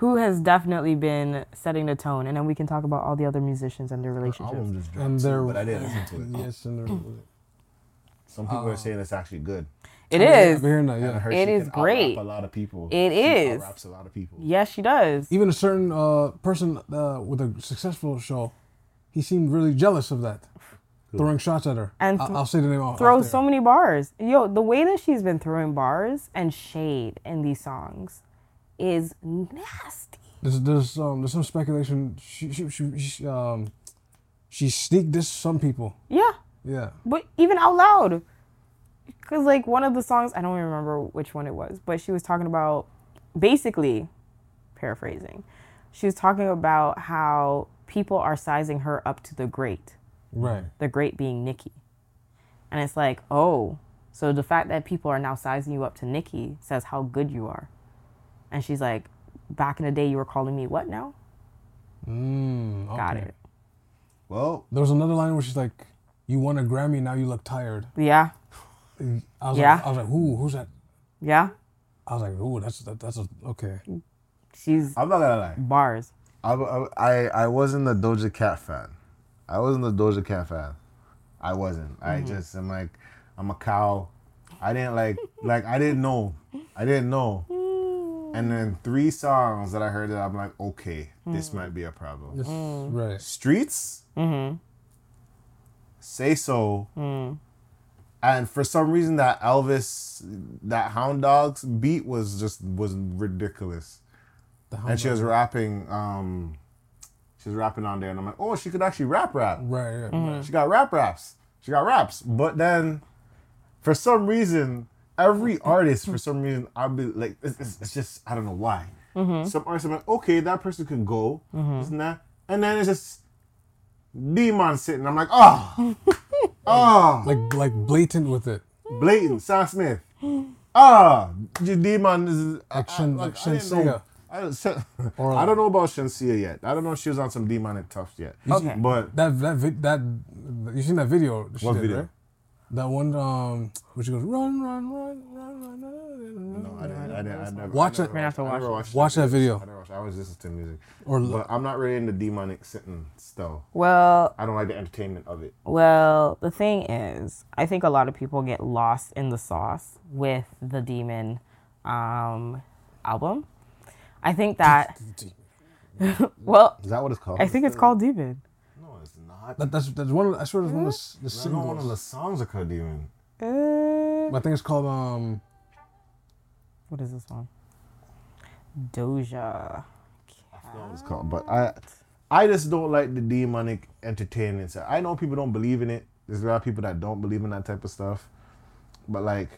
Who has definitely been setting the tone, and then we can talk about all the other musicians and their relationships. album just dropped and too, there, but I didn't listen to it. Yes, and there. Some people are saying it's actually good. It I've is. been hearing that, yeah. heard It she is can out-rap great. A lot of people. It She is. raps a lot of people. Yes, she does. Even a certain uh, person uh, with a successful show, he seemed really jealous of that, throwing shots at her. And th- I'll say the name. off- there. so many bars. Yo, the way that she's been throwing bars and shade in these songs is nasty. There's there's um there's some speculation. She she she, she um she sneaked this some people. Yeah. Yeah. but even out loud because like one of the songs i don't even remember which one it was but she was talking about basically paraphrasing she was talking about how people are sizing her up to the great Right. the great being nikki and it's like oh so the fact that people are now sizing you up to nikki says how good you are and she's like back in the day you were calling me what now Mm, okay. got it Well, There was another line where she's like, "You won a Grammy, now you look tired." yeah I was Yeah. like, I was like, "Who? Who's that?" yeah I was like, "Ooh, that's that, that's a okay." she's I'm not gonna lie. bars I, I, I wasn't a Doja Cat fan. I wasn't a Doja Cat fan. I wasn't. I mm-hmm. just I'm like, I'm a cow. I didn't like, like I didn't know. I didn't know. Mm. And then three songs that I heard that I'm like, okay, this mm. might be a problem. This, mm. Right. Streets, mm-hmm. Say So, and for some reason that Elvis, that Hound Dogs beat was just was ridiculous. The And she was rapping, um, she was rapping on there, and I'm like, oh, she could actually rap rap. Right. right, Mm-hmm. right. She got rap raps. She got raps. But then, for some reason, every artist, for some reason, I'll be like, it's, it's, it's just, I don't know why. Mm-hmm. Some artists, I'm like, okay, that person can go, isn't that? And then it's just Demon sitting. I'm like, oh, oh, Like like blatant with it. blatant, Sam Smith. Ah, the Demon is Like I- I- like, like I didn't know. Shenseea. I don't, Or- I don't know about Shenseea yet. I don't know if she was on some demonic tough yet. Okay. But That that vid, that you seen that video? She What did, video? Right? That one um where she goes run run run run run. run, no, I didn't. I didn't. I never. Watch I it. never We're gonna have to watched- I never watch watched Watch that video. I never watched. I was listening to music. Or But I'm not really into demonic sitting still. well I don't like the entertainment of it. Well, the thing is, I think a lot of people get lost in the sauce with the Demon um, album. I think that, well, Is that what it's called? I think it's called Demon. No, it's not. that, that's that's one. Of, I swear that's one of the, s- the That's not one of the songs are called Demon. Uh, I think it's called um. what is this one? Doja. I forgot what it's called. But I, I just don't like the demonic entertainment. I know people don't believe in it. There's a lot of people that don't believe in that type of stuff. But like,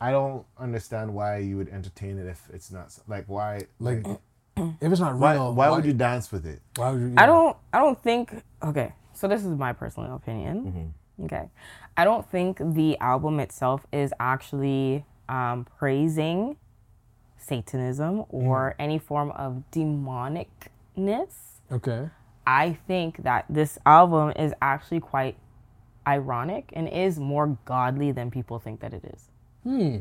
I don't understand why you would entertain it if it's not like why Like, if it's not why real, why would you dance with it? Why would you? I don't. I don't think. Okay, so this is my personal opinion. Okay, I don't think the album itself is actually um, praising Satanism or any form of demonicness. Okay. I think that this album is actually quite ironic and is more godly than people think that it is. Hmm.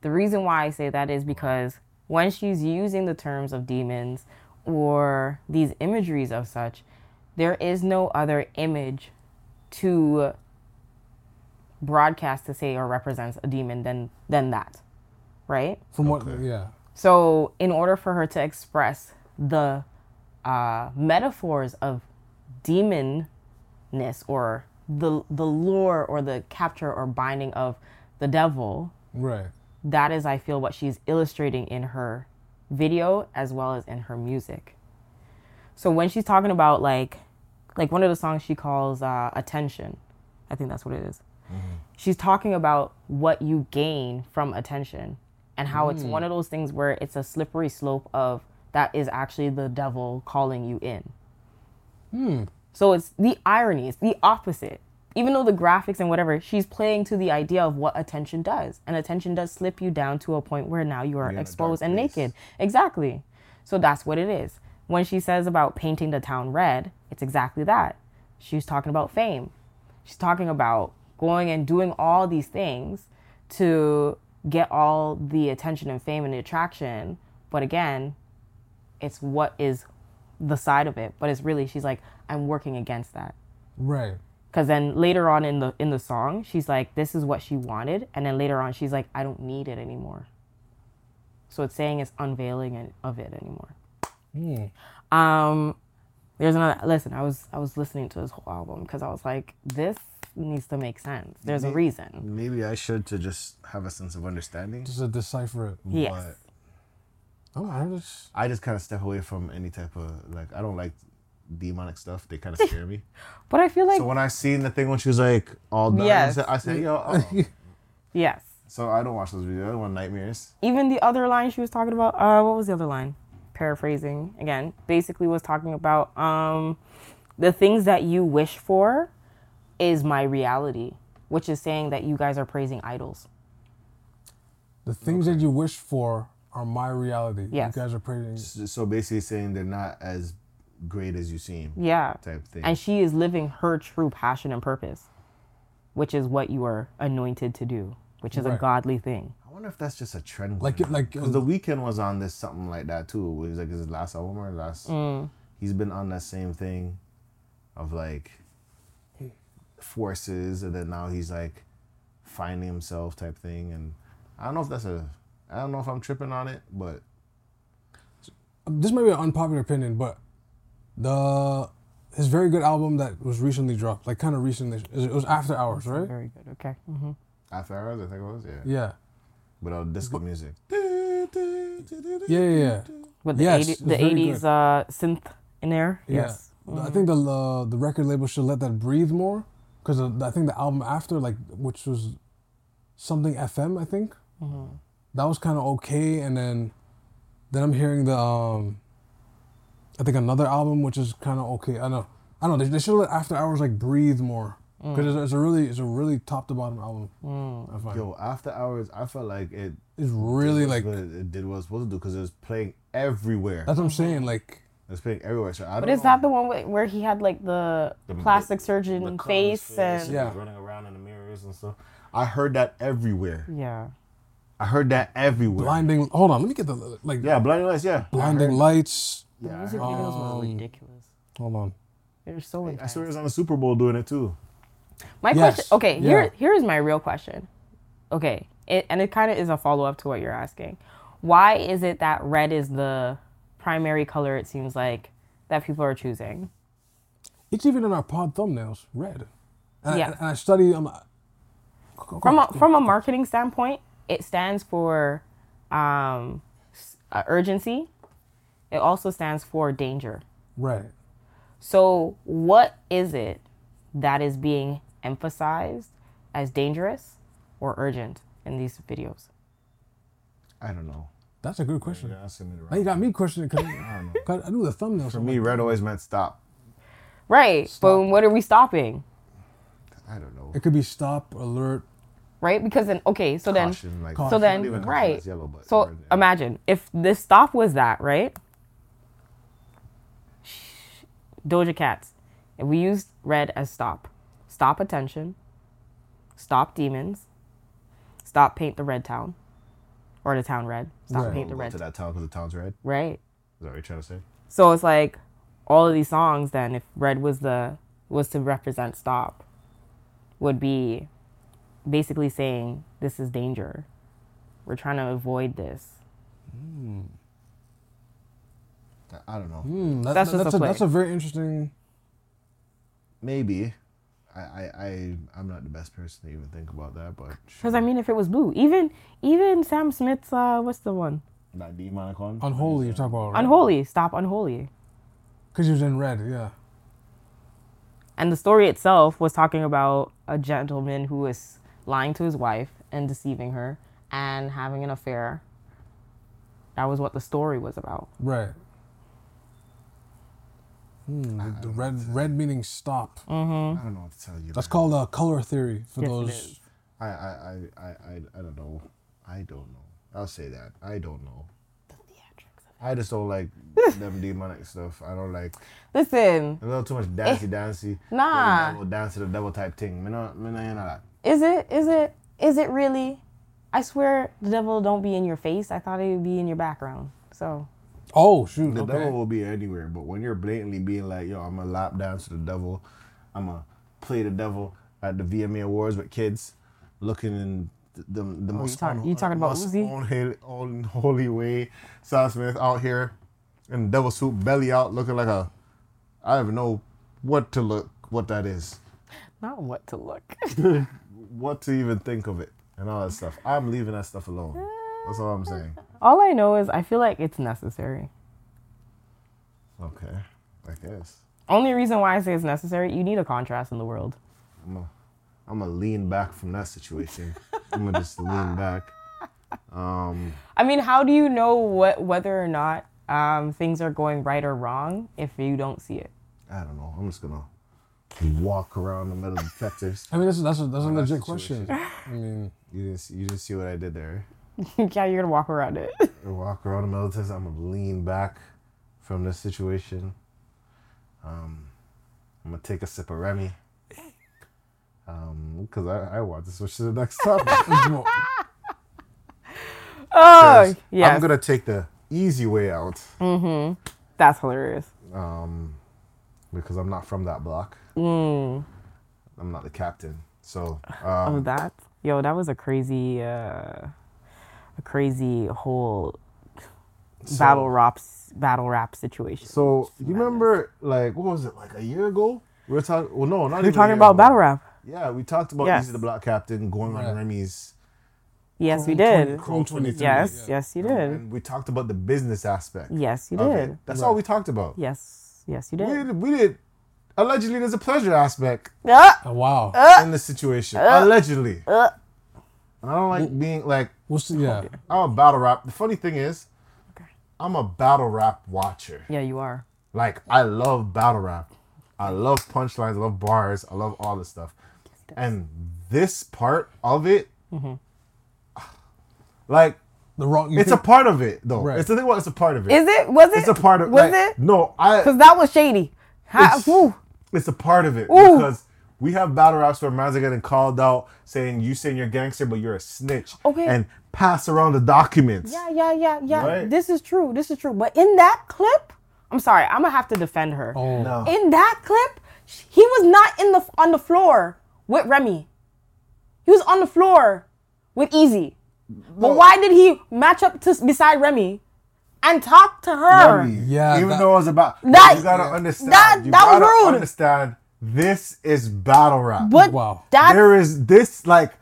The reason why I say that is because when she's using the terms of demons or these imageries of such, there is no other image to broadcast to say or represents a demon than than that. Right? From what? Yeah. So, in order for her to express the uh, metaphors of demonness or the the lure or the capture or binding of the devil, Right. that is, I feel, what she's illustrating in her video as well as in her music. So when she's talking about like, like one of the songs she calls uh, "Attention," I think that's what it is. She's talking about what you gain from attention, and how it's Mm. one of those things where it's a slippery slope of that is actually the devil calling you in. Hmm. So it's the irony, it's the opposite. Even though the graphics and whatever, she's playing to the idea of what attention does. And attention does slip you down to a point where now you are You're exposed and naked. Exactly. So that's what it is. When she says about painting the town red, it's exactly that. She's talking about fame. She's talking about going and doing all these things to get all the attention and fame and the attraction. But again, it's what is the side of it. But it's really she's like, I'm working against that. Right. Cause then later on in the in the song, she's like, "This is what she wanted," and then later on, she's like, "I don't need it anymore." So it's saying it's unveiling of it anymore. Hmm. Um, there's another. Listen, I was I was listening to this whole album because I was like, "This needs to make sense. There's a reason." Maybe I should to just have a sense of understanding. Just to decipher it. Yes. But Oh, I just I just kind of step away from any type of like I don't like demonic stuff. They kind of scare me. But I feel like so when I seen the thing when she was like all done, Yes. I said, I said, yo, oh. yes. so I don't watch those videos. I don't want nightmares. even the other line she was talking about uh what was the other line paraphrasing again basically was talking about um the things that you wish for is my reality which is saying that you guys are praising idols the things that you wish for are my reality. Yes. You guys are praising. So basically saying they're not as great as you seem yeah type thing. and she is living her true passion and purpose which is what you are anointed to do which is a godly thing I wonder if that's just a trend. Like going it- on. The Weeknd was on this something like that too. It was like his last album or last. Mm. He's been on that same thing, of like forces, and then now he's like finding himself type thing. And I don't know if that's a. I don't know if I'm tripping on it, but This might be an unpopular opinion, but the his very good album that was recently dropped, like kind of recently, it was After Hours, right? very good okay hmm after hours, I think it was yeah. Yeah. Without disco music. Yeah, yeah, yeah. with the, Yes, 80, the 80s uh synth in there Yeah. yes I think the uh, the record label should let that breathe more, because I think the album after, like, which was something FM, I think, that was kind of okay, and then then I'm hearing the um, I think another album which is kind of okay. I know, I know they, they should let After Hours like breathe more, mm. because it's, it's a really it's a really top to bottom album. Mm. I find Yo, after hours, I felt like it. it's really like what it did what it was supposed to do because it was playing everywhere. that's what I'm saying. Like it's playing everywhere. So I don't But is know. that the one where- where he had like the, The- plastic the- surgeon the cut on his face and Yeah. running around in the mirrors and stuff. I heard that everywhere. yeah. I heard that everywhere. blinding. Hold on, let me get the like Yeah, blinding lights. Yeah, blinding lights. The Yeah, I music heard- videos were Um, ridiculous. Hold on. They're so I intense. swear it was on the Super Bowl doing it too. My Yes, question. Okay, here here is my real question. Okay, it, and it kind of is a follow up to what you're asking. Why is it that red is the primary color? It seems like that people are choosing. It's even in our pod thumbnails, red. And, Yeah. I, and I study. Um, From a, from a marketing standpoint, it stands for um, uh, urgency. It also stands for danger. right. So, what is it that is being emphasized as dangerous or urgent in these videos? I don't know. That's a good question. You're asking me the Now right. you got me questioning because I don't know. I knew the thumbnail. For me, red always meant stop. Right, but what are we stopping? I don't know. it could be stop, alert. Right, because then okay, so then like, So so then right, yellow, but so imagine if this stop was that right. Doja Cats, if we used red as stop, stop attention, stop demons, stop paint the red town, or the town red, stop Right. paint the red, to that town because the town's red. Right. Is that what you're trying to say? So it's like all of these songs then if red was the was to represent stop would be basically saying this is danger. We're trying to avoid this. I- I don't know. Hmm, that, That's that- just that's a a, that's a very interesting. Maybe. I, I, I, I'm not the best person to even think about that, but Because I mean if it was blue, even even Sam Smith's uh what's the one? Not demonic one. Unholy, you're talking about. Right? Unholy, stop unholy. Because he was in red, yeah. And the story itself was talking about a gentleman who was lying to his wife and deceiving her and having an affair That was what the story was about. Right. Hmm, the- the red red meaning stop. I don't know what to tell you. That's man. called uh, color theory for Yes, those. I, I, I, I, I, I don't know. I don't know. I'll say that. I don't know. I just don't like them demonic stuff. I don't like Listen, a little too much dancey dancey. Nah. Devil, dance to the devil type thing. Me not, me not, you know that. is it? Is it? Is it really? I swear, the devil don't be in your face. I thought it would be in your background. So Oh shoot! The okay. devil will be anywhere, but when you're blatantly being like, yo, I'm gonna lap dance to the devil, I'm gonna play the devil at the VMA Awards with kids, looking in the the, the you most talk- you talking about Uzi? unholy, unholy way. Sam Smith out here in the devil suit, belly out, looking like a I don't even know what to look, what that is, not what to look. what to even think of it, and all that stuff. I'm leaving that stuff alone. Eh. That's all I'm saying. All I know is I feel like it's necessary. Okay, I guess. Only reason why I say it's necessary, you need a contrast in the world. I'm gonna, I'm gonna lean back from that situation. I'm gonna just lean back. Um, I mean, how do you know what whether or not um, things are going right or wrong if you don't see it? I don't know. I'm just gonna walk around the metal detectors. I mean, that's a, that's a, that's a legit question. I mean, You didn't see, you didn't see what I did there. yeah, you're gonna walk around it. Walk around the detectors. I'm gonna lean back from this situation. Um, I'm gonna take a sip of Remy. Um, because I, I want to switch to the next topic. oh, yes, I'm gonna take the easy way out. that's hilarious. um, because I'm not from that block. Mm. I'm not the captain. So, Oh, um, that yo, that was a crazy, uh, a crazy whole so- battle rap battle rap situation. So you remember, like, what was it, like a year ago? We were talking. Well, no, not We're talking about ago. battle rap. Yeah, we talked about Yes. Easy the Block Captain going Right. on Remy's. Yes, we did. 20 Chrome 23. Yes, yeah. yes, you did. And we talked about the business aspect. Yes, you did. it. That's all we talked about. Yes, yes, you We did. did, we did. Allegedly, there's a pleasure aspect Ah! oh, wow. in this situation. Allegedly. Uh. And I don't like being like, What's the, yeah? I'm a battle rap. The funny thing is, Okay. I'm a battle rap watcher. Yeah, you are. Like I love battle rap. I love punchlines. I love bars. I love all this stuff. And this part of it, Mm-hmm. like The wrong. you it's a part of it though. Right. It's the thing. What it's a part of it. Is it? Was it? It's a part of. Was like, it? No, I. Because that was shady. How, It's- It's a part of it Ooh. because we have battle raps where man's are getting called out saying you saying you're a gangster but you're a snitch. Okay. And pass around the documents. Yeah, yeah, yeah, yeah. Right. This is true. This is true. But in that clip, I'm sorry, I'm gonna have to defend her. Oh, No. In that clip, he was not in the on the floor with Remy. He was on the floor with Easy. But why did he match up to beside Remy and talk to her? Remy, Yeah, Even that- though it was about That- you gotta understand. that- you that was gotta rude. Understand. This is battle rap. But Wow. that there is this like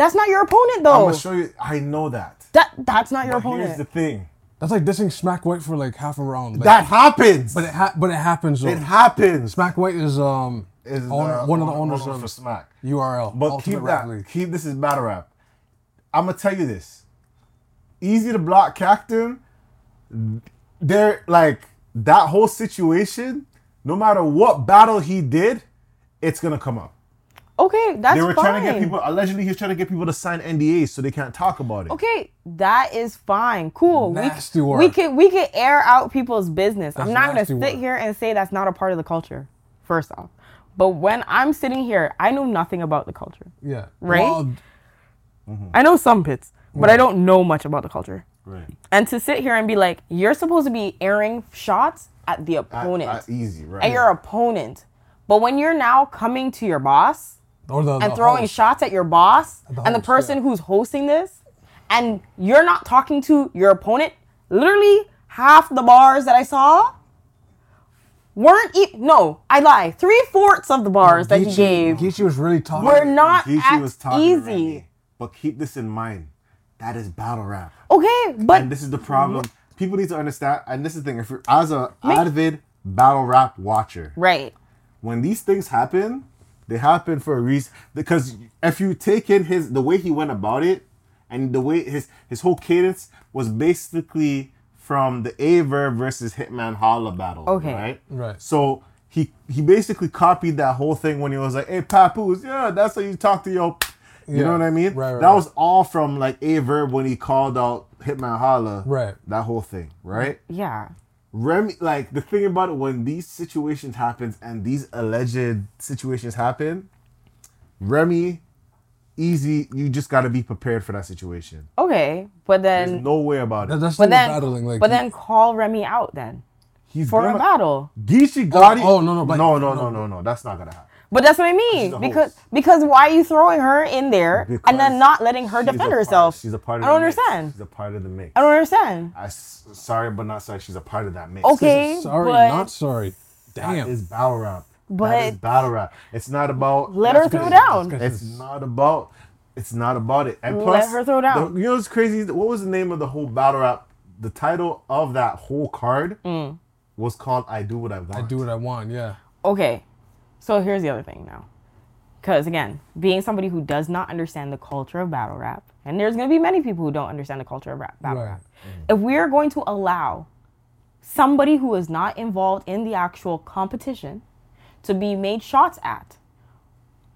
that's not your opponent though. I'm gonna show you. I know that. that that's not your But here's the thing. That's like dissing Smack White for like half a round. Like, That happens. but it ha- but it happens. Though. it happens. Smack White is um Is owner- uh, one of the owner owners for of Smack. URL. But Ultimate keep Rap that. League. Keep this is battle rap. I'm gonna tell you this. Easy to block Captain. They're like that whole situation. No matter what battle he did, it's gonna come up. Okay, that's They were fine. trying to get people. Allegedly, he was trying to get people to sign NDAs so they can't talk about it. Okay, that is fine. Cool. Nasty we, work. we could we could air out people's business. I'm not gonna sit work. here and say that's not a part of the culture. First off, but when I'm sitting here, I know nothing about the culture. Yeah. Right? Well, mm-hmm. I know some bits, but I don't know much about the culture. Right. And to sit here and be like, you're supposed to be airing shots at the At- opponent, at easy, right? at your opponent. But when you're now coming to your boss, or the, and the throwing host. shots at your boss The and the person yeah. who's hosting this, and you're not talking to your opponent. Literally, half the bars that I saw weren't e- no, I lie. Three fourths of the bars that he gave Geechee was really talking. We're not Geechee at was talking to easy. But keep this in mind. That is battle rap. Okay, but And this is the problem. People need to understand, and this is the thing. If you're as a avid battle rap watcher, right, when these things happen, they happen for a reason. Because if you take in his the way he went about it, and the way his his whole cadence was basically from the Aye Verb versus Hitman Holla battle. Okay. right, Right. So he he basically copied that whole thing when he was like, "Hey, Papoose, yeah, that's how you talk to your." You Yeah. know what I mean? Right, right, that right. was all from like Aye Verb when he called out Hitman Holla. Right. That whole thing, right? Yeah. Remy, like the thing about it, when these situations happens and these alleged situations happen, Remy, easy, you just got to be prepared for that situation. Okay, but There's then no way about it. that's but still then battling. Like, but then call Remy out then He's for gonna, a battle. Geechee oh, Gotti. oh, no, no, but- no, no, no. no, no, no. That's not gonna happen. But that's what I mean because host. because why are you throwing her in there and then not letting her She's a defend part- herself? she's a part of I don't the mix. understand. She's a part of the mix. I don't understand. I s- sorry, but not sorry. She's a part of that mix. Okay, sorry, but not sorry. That Damn. is battle rap. that But- is battle rap. It's not about. let her throw good. down. That's. It's not about. It's not about it. And Let plus, her throw down. the- you know what's crazy? What was the name of the whole battle rap? The title of that whole card Mm. was called "I Do What I Want." I do what I want. Yeah. Okay, so here's the other thing now. Because again, being somebody who does not understand the culture of battle rap, and there's going to be many people who don't understand the culture of rap, battle Right. rap. Mm. If we are going to allow somebody who is not involved in the actual competition to be made shots at,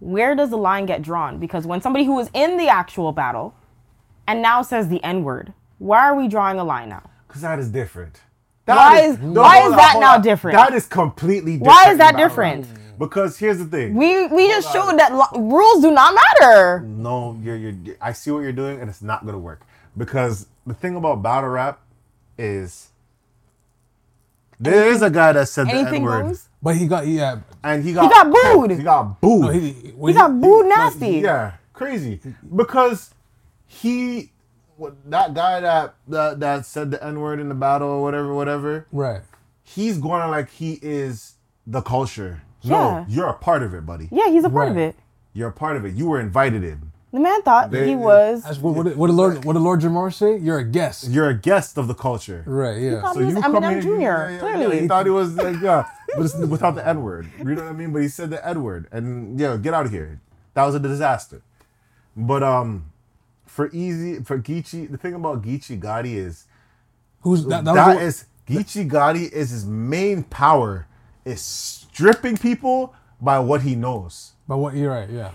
where does the line get drawn? Because when somebody who is in the actual battle and now says the N word, why are we drawing a line now? Because that is different. Why is- why is on, that hold now on. different? That is completely different. Why is that different? rap. Because here's the thing. We we just showed that lo- rules do not matter. no, you're, you're, I see what you're doing, and it's not gonna work. Because the thing about battle rap is there is a guy that said the N Anything word, goes. But he got yeah. and he got got booed. He got booed. No, he, when He got booed nasty. Yeah, crazy. Because he, what, that guy that, that that said the N word in the battle or whatever, whatever. Right. He's going on like he is the culture. Yeah. No, you're a part of it, buddy. Yeah, he's a part of it. You're a part of it. You were invited in. The man thought They- he was. That's what, what, did- what did Lord what did Lord Jamar say? You're a guest. You're a guest of the culture. Right. Yeah. thought- He was Eminem Jr., yeah, yeah, clearly. yeah, he thought he was like yeah, but it's without the N word. You know what I mean? But he said the N word, and yeah, get out of here. That was a disaster. But um, for easy for Geechee, the thing about Geechee Gotti is Who's that? That, that was Geechee Gotti is his main power is stripping people by what he knows. But what? You're right. Yeah.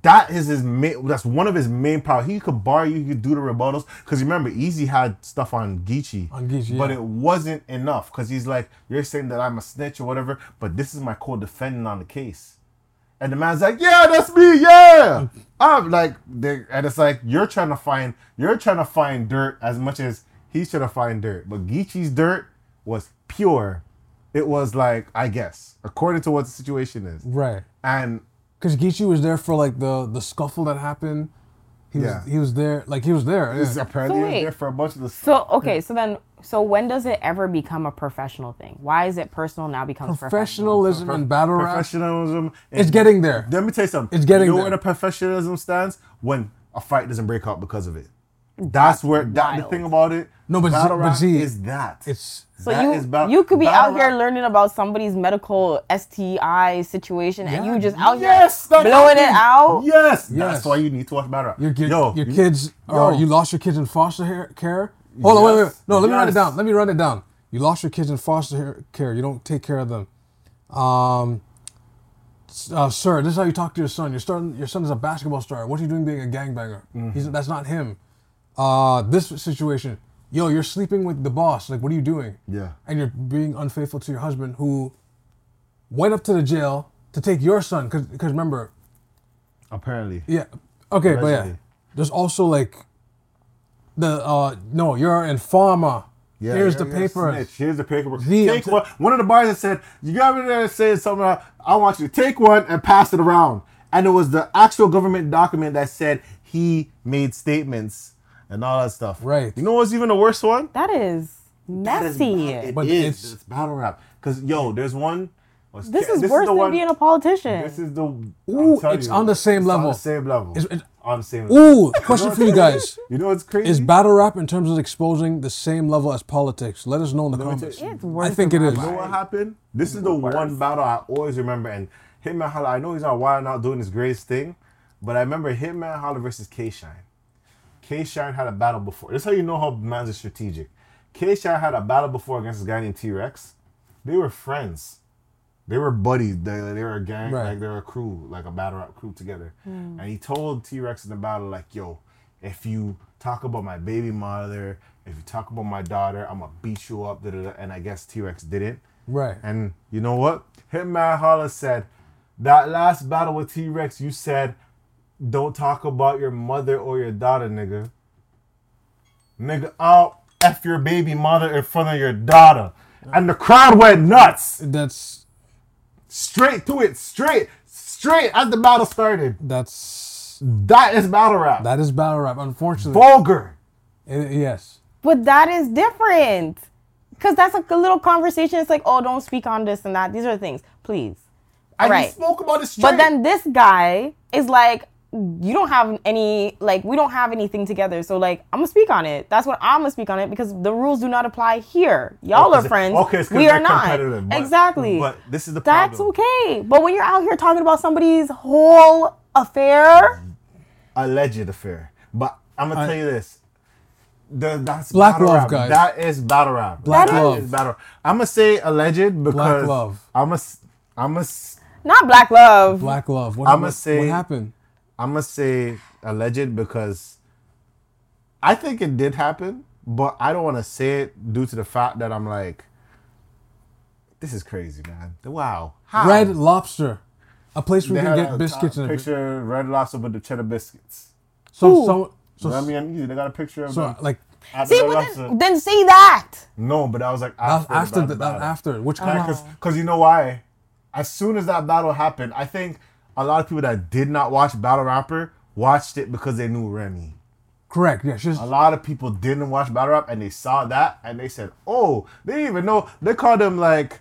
That is his main. That's one of his main power. He could bar you. He could do the rebuttals. Because remember, Easy had stuff on Geechee, On Geechee, but yeah. it wasn't enough. Because he's like, you're saying that I'm a snitch or whatever, but this is my co-defendant on the case. And the man's like, yeah, that's me, yeah. I'm like, they, and it's like you're trying to find, you're trying to find dirt as much as he's trying to find dirt. But Geechee's dirt was pure. It was like, I guess, according to what the situation is, Right. and Because Geechee was there for like the the scuffle that happened. He was Yeah. he was there like he was there. He's Yeah. apparently So wait. there for a bunch of the So okay, so then so when does it ever become a professional thing? Why is it personal now becomes professional? Professionalism and battle rap. professionalism. It's getting there. Let me tell you something. It's getting You know there. where the professionalism stands when a fight doesn't break out because of it. That's where that the thing about it. No, but battle Z- but rap Z, is that. It's So That you is ba- you could be battle out here learning about somebody's medical STI situation, and you just out Yes, here blowing it out. Yes, Yes. that's why you need to watch battle rap. your your, Yo, your you- kids or yo. you lost your kids in foster care. Hold on, wait, wait, wait. No, let me write it down. Let me write it down. You lost your kids in foster care. You don't take care of them. Um, uh, sir, this is how you talk to your son. Your son, your son is a basketball star. What are you doing being a gangbanger? Mm-hmm. He's that's not him. Uh, this situation, yo, you're sleeping with the boss. Like, what are you doing? Yeah. and you're being unfaithful to your husband who went up to the jail to take your son because remember Apparently. yeah okay but yeah there's also like the uh no you're an informer Yeah, here's the paper. Here's the paperwork. The- take one. One of the bars that said, "You got me there saying something. I want you to take one and pass it around." And it was the actual government document that said he made statements and all that stuff. Right. You know what's even the worst one? That is That is messy. ba- It But is. it's- It's battle rap. Cause yo, there's one. what's- this is the worse than one- being a politician. This is the. Ooh, it's you, on the same it's level. On the same level. It's- it's- on the same. level. ooh question for you guys You know what's crazy? is battle rap in terms of exposing the same level as politics let us know in the me comments it's worse i think it is You know what happened? This is the one battle I always remember. And Hitman Holla, I know he's not wild out doing his greatest thing, but I remember Hitman Holla versus K Shine. K Shine had a battle before. This is how you know how man's is strategic. K Shine had a battle before against this guy named T Rex. They were friends. They were buddies. They, they were a gang, Right. like they were a crew, like a battle rap crew together. Hmm. And he told T Rex in the battle, like, yo, if you talk about my baby mother, if you talk about my daughter, I'm gonna beat you up. Da, da, da. And I guess T Rex didn't. Right. And you know what? Hitman Holla said, that last battle with T Rex, you said, don't talk about your mother or your daughter, nigga. Nigga, I'll F your baby mother in front of your daughter. And the crowd went nuts. That's Straight to it, straight, straight as the battle started. that's That is battle rap. that is battle rap. Unfortunately, Vulgar. It- yes. But that is different. Because that's like a little conversation. It's like, oh, don't speak on this and that. These are things. Please. And Right. he spoke about it straight. But then this guy is like, you don't have any, like, we don't have anything together. So, like, I'm going to speak on it. That's what I'm going to speak on it because the rules do not apply here. Y'all Oh, are 'cause- friends. okay, it's 'cause we they're not. but- exactly. But this is the problem. That's problem. okay. But when you're out here talking about somebody's whole affair, alleged affair. But I'm gonna I- tell you this. The, that's Black battle love, rap. guys. That is battle rap. Black That love. is battle. I'm gonna say alleged because love. I'm gonna I'm gonna not black love. Black love. What, I'ma say- what happened? I'm gonna say alleged because I think it did happen, but I don't want to say it due to the fact that I'm like, this is crazy, man. Wow. How? Red Lobster, a place where you had can a get biscuits top and everything. picture Red Lobster with the cheddar biscuits. So, Ooh. so, so, Remy and Easy, they got a picture of so, them like at the See, but then, then say that. No, but I was like that was after, after the, the, that after which kind of Because you know why? As soon as that battle happened, I think a lot of people that did not watch Battle Rapper watched it because they knew Remy. correct? Yeah, she's A lot of people didn't watch Battle Rap and they saw that and they said, "Oh, they didn't even know." They called him like.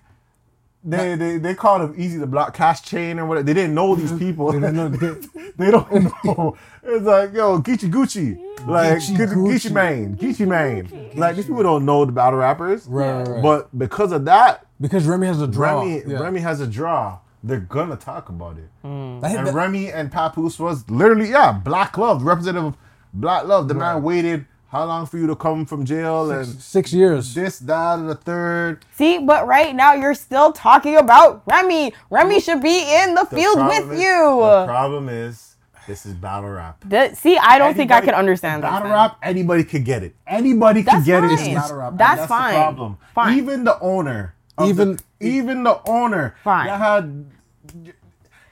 They, they, they called him Easy to Block Cash Chain or whatever. They didn't know these people. They didn't know- they don't know. It's like, yo, Gucci Gucci. Like, Geechee Geechee, Gucci. Geechee Mane. Geechee Mane. Like, these people don't know the battle rappers. Right, right, right. But because of that, because Remy has a draw. Remy, yeah. Remy has a draw. They're gonna talk about it. Hmm. That- And that- Remy and Papoose was literally, yeah, black love, representative of black love. The man waited how long for you to come from jail and six years. this, that, and the third. See, but right now you're still talking about Remy. Remy should be in the, The field with is- you. The problem is, this is battle rap. The- see, I don't think I Anybody- can understand that. battle then. rap. Anybody could get it. Anybody can That's get it. fine. battle rap. and That's fine. The problem. Fine. Even the owner. Even- the, even the owner. Fine. That had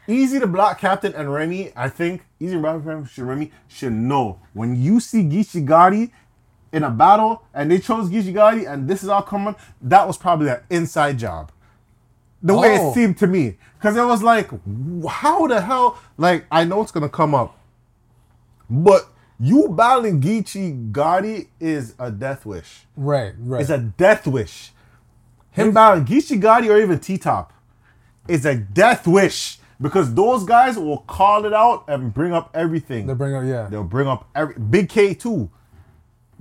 Easy to Block Captain and Remy. I think Easy the Block Captain should Remy should know when you see Gotti in a battle and they chose Gotti and this is all coming. That was probably an inside job the way Oh. it seemed to me because it was like how the hell like i know it's gonna come up but you battling Geechee Gotti is a death wish Right, right. it's a death wish him battling Geechee Gotti or even T-Top is a death wish because those guys will call it out and bring up everything they bring up yeah. they'll bring up every Big K too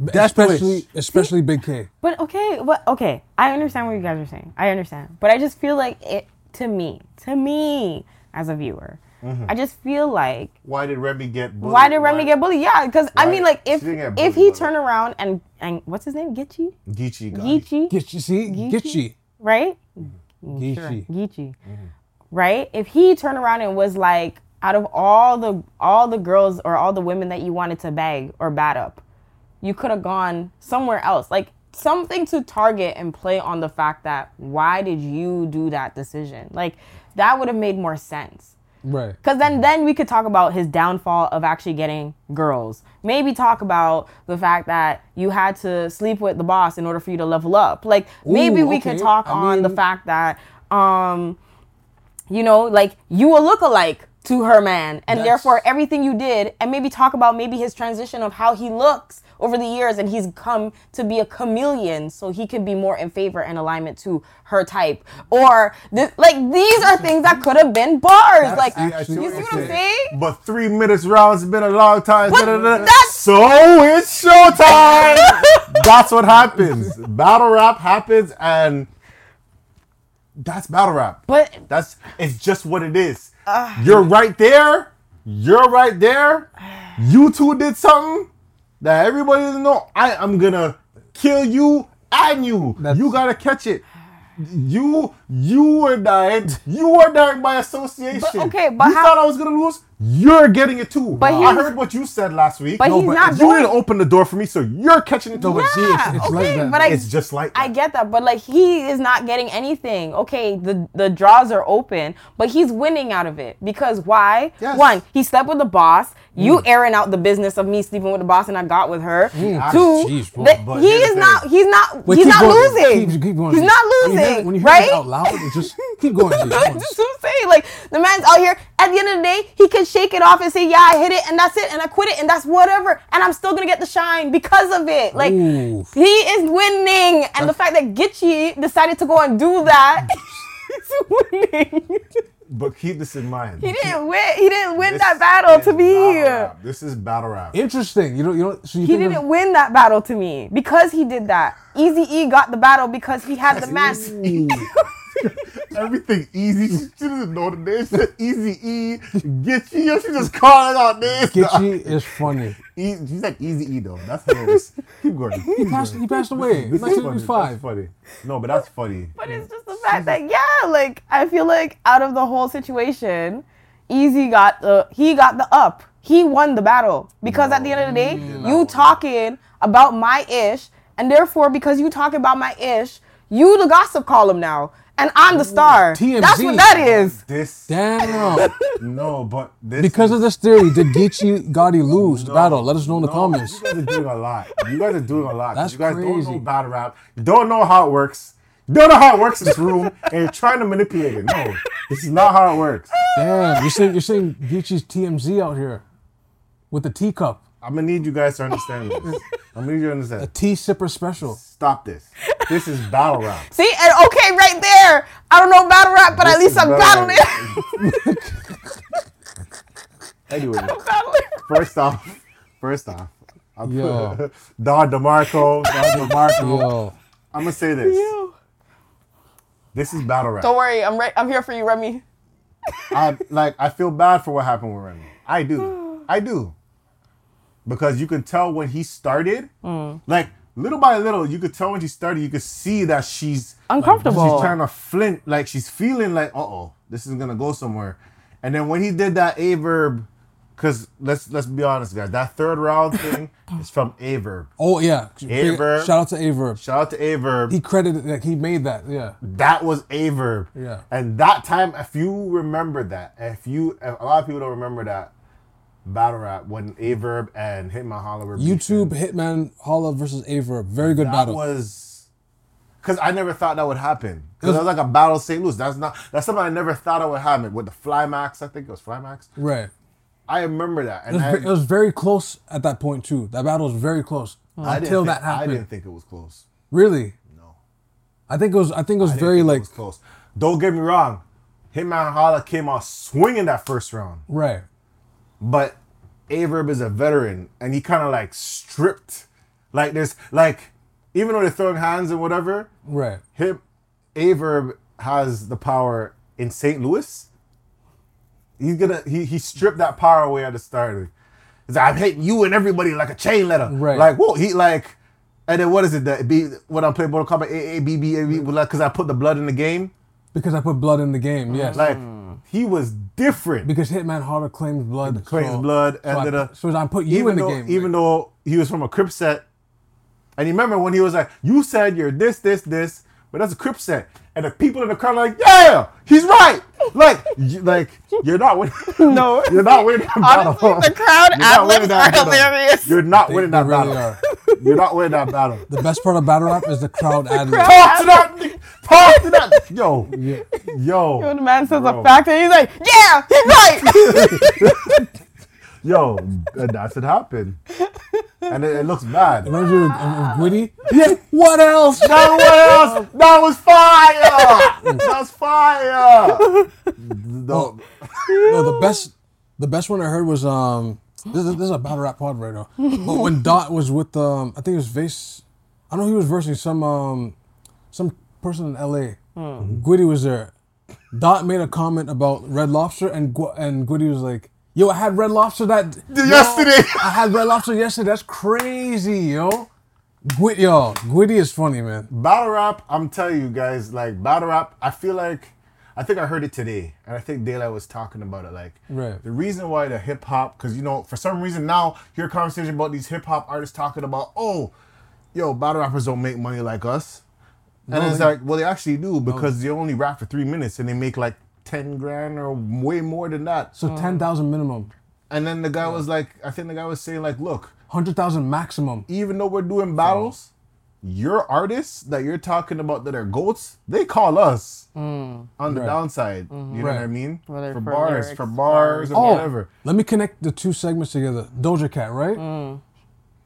Death especially wish. especially Big K. But okay, but okay, I understand what you guys are saying. I understand, but I just feel like it to me, to me as a viewer, Mm-hmm. I just feel like why did Remy get bullied? why did Remy get bullied? Yeah, because I mean, like if she if he but- turned around and and what's his name, Gitchy, Geechee Gotti Geechee, Get you see Gitchy. right? Geechee. Sure, Geechee, right? If he turned around and was like, out of all the all the girls or all the women that you wanted to bag or bat up, you could have gone somewhere else, like something to target and play on the fact that why did you do that decision? Like that would have made more sense. Right. Cause then, then we could talk about his downfall of actually getting girls. Maybe talk about the fact that you had to sleep with the boss in order for you to level up. Like maybe Ooh, we could talk I on the fact that, um, you know, like you a lookalike to her man, and therefore everything you did, and maybe talk about maybe his transition of how he looks over the years, and he's come to be a chameleon, so he can be more in favor and alignment to her type, or this, like these are things that could have been bars. like actually you see what what I'm saying? But three minutes rounds has been a long time. That's- so it's showtime. that's what happens. Battle rap happens, and that's battle rap. But That's it's just what it is. Ah. You're right there. You're right there. You two did something. That everybody doesn't know. I am gonna kill you and you. That's- you gotta catch it. You you were dying. You were dying by association. But, okay, but you how- thought I was gonna lose. You're getting it too. But I heard what you said last week. But he's but not you didn't open the door for me, so you're catching it too. No, but see, it's, it's like okay, that. but I- it's just like I get that, but like he is not getting anything. Okay, the the draws are open, but he's winning out of it because why? Yes. One, he slept with the boss. You airing out the business of me sleeping with the boss and I got with her. Ah, Two, jeez, bro. that But he is not. thing. He's not. Wait, he's not going. losing. Keep, keep going. He's not When you hear- losing, When you hear right? it out loud, it just keep going. G. Come on. That's what I'm saying. Like the man's out here. At the end of the day, he can shake it off and say, "Yeah, I hit it, and that's it, and I quit it, and that's whatever, and I'm still gonna get the shine because of it." Like Ooh. he is winning, and the fact that Geechi decided to go and do that, he's winning. But keep this in mind. he didn't win. He didn't win This that battle to me. battle. This is battle rap. Interesting. You know, you know. So you He think didn't of- win that battle to me because he did that. Easy E got the battle because he had the mask. Everything easy. She doesn't know the name. She said Easy E. Get you. She just calling out names. Geechi is funny. E- She's like Easy E though. That's hilarious. Keep going. He passed. He passed away. This is funny. 1985. That's funny. No, but that's funny. But it's just the fact that yeah, like I feel like out of the whole situation, Eazy got the he got the up. He won the battle because at the end of the day, you talking about my ish, and therefore because you talking about my ish, you the gossip column now, and I'm the star. TMZ. That's what that is. This. Damn. No, but this. because is- of this theory, did Geechi Gotti lose the No, battle? Let us know in the no, comments. You guys are doing a lot. You guys are doing a lot. That's you guys don't know battle rap. You don't know how it works. You don't know how it works in this room, and you're trying to manipulate it. No, this is not how it works. Damn. You're saying you're saying Geechi's TMZ out here with the teacup, I'm gonna need you guys to understand this. I'm gonna need you to a understand. tea sipper special. Stop this. This is battle rap. See, and okay, right there. I don't know battle rap, but at least I'm battle battling. Anyway, battling. first off, first off, I'm Yo. Don DeMarco, Don DeMarco. Yo. I'm gonna say this. This is battle rap. Don't worry, I'm right. I'm here for you, Remy. I like I feel bad for what happened with Remy. I do. I do. Because you could tell when he started, like little by little, you could tell when she started, you could see that she's Uncomfortable. she's trying to flint, like she's feeling like, uh oh, this is gonna go somewhere. And then when he did that Aye Verb, because let's let's be honest, guys, that third round thing is from Aye Verb. Oh yeah. Aye Verb. Shout out to Aye Verb. Shout out to Aye Verb. He credited like he made that. Yeah. that was Aye Verb. Yeah. And that time, if you remember that, if you, if a lot of people don't remember that battle rap when Aye Verb and Hitman Holla were YouTube beefing, Hitman Holla versus Aye Verb. Very good That battle. That was because I never thought that would happen. Because that was like a battle of St. Louis. That's not. That's something I never thought it would happen with the Flymax. I think it was Flymax. right. I remember that, It and was, I, it was very close at that point too. That battle was very close I until think- that happened. I didn't think it was close. Really? No. I think it was. I think it was I very it like was close. Don't get me wrong. Hitman Holla came out swinging that first round. right. but Aye Verb is a veteran and he kind of like stripped like there's like even though they're throwing hands and whatever Right. him Aye Verb has the power in St. Louis he's gonna he, he stripped that power away at the start he's like I'm hitting you and everybody like a chain letter Right. like whoa he like and then what is it that be when I'm playing Mortal Kombat A A B B A B because I put the blood in the game Because I put blood in the game. Yes. like he was different because Hitman Holla claims blood. claims so- blood So and I, then so I put you even in the though, game. Even though he was from a Crip set, and you remember when he was like, "You said you're this, this, this," but that's a Crip set, and the people in the crowd are like, "Yeah, he's right." Like, you, like you're not winning. No. you're not winning that battle. Honestly, the crowd You're not winning ad-libs that are battle. hilarious. You're not They- winning they that really battle. are. You're not winning that battle. the best part of battle rap is the crowd ad lib. Talk to that. Talk to that. Yo, yo, When the man says Bro. a fact, and he's like, "Yeah, he's right." yo, and that's what happened, and it, it looks bad. Reminds you of, of Gwitty? Yeah. What else? That was that was fire. That's fire. No, No, the best, the best one I heard was um. This is, this is a battle rap pod right now. But when Dot was with um, I think it was Vase. I know he was versing some um, some person in L.A. Gwitty was there. Dot made a comment about Red Lobster, and Gu- and Gwitty was like, Yo, I had Red Lobster that Yesterday. Yo, I had Red Lobster yesterday. That's crazy, yo. Gwit, yo, Gwitty is funny, man. battle rap, I'm telling you guys, like battle rap, I feel like I think I heard it today, and I think Daylyt was talking about it. Like Right. the reason why the hip hop, because you know, for some reason now hear a conversation about these hip hop artists talking about, oh, yo, battle rappers don't make money like us, and No, it's they- like, well, they actually do because they only rap for three minutes and they make like ten grand or way more than that. So uh-huh. ten thousand minimum, And then the guy was like, I think the guy was saying like, look, hundred thousand maximum. even though we're doing battles, your artists that you're talking about that are goats, they call us on the Right. downside. You know what I mean? Whether for for bars, lyrics, for bars, or Oh, whatever. let me connect the two segments together. Doja Cat, right? Mm.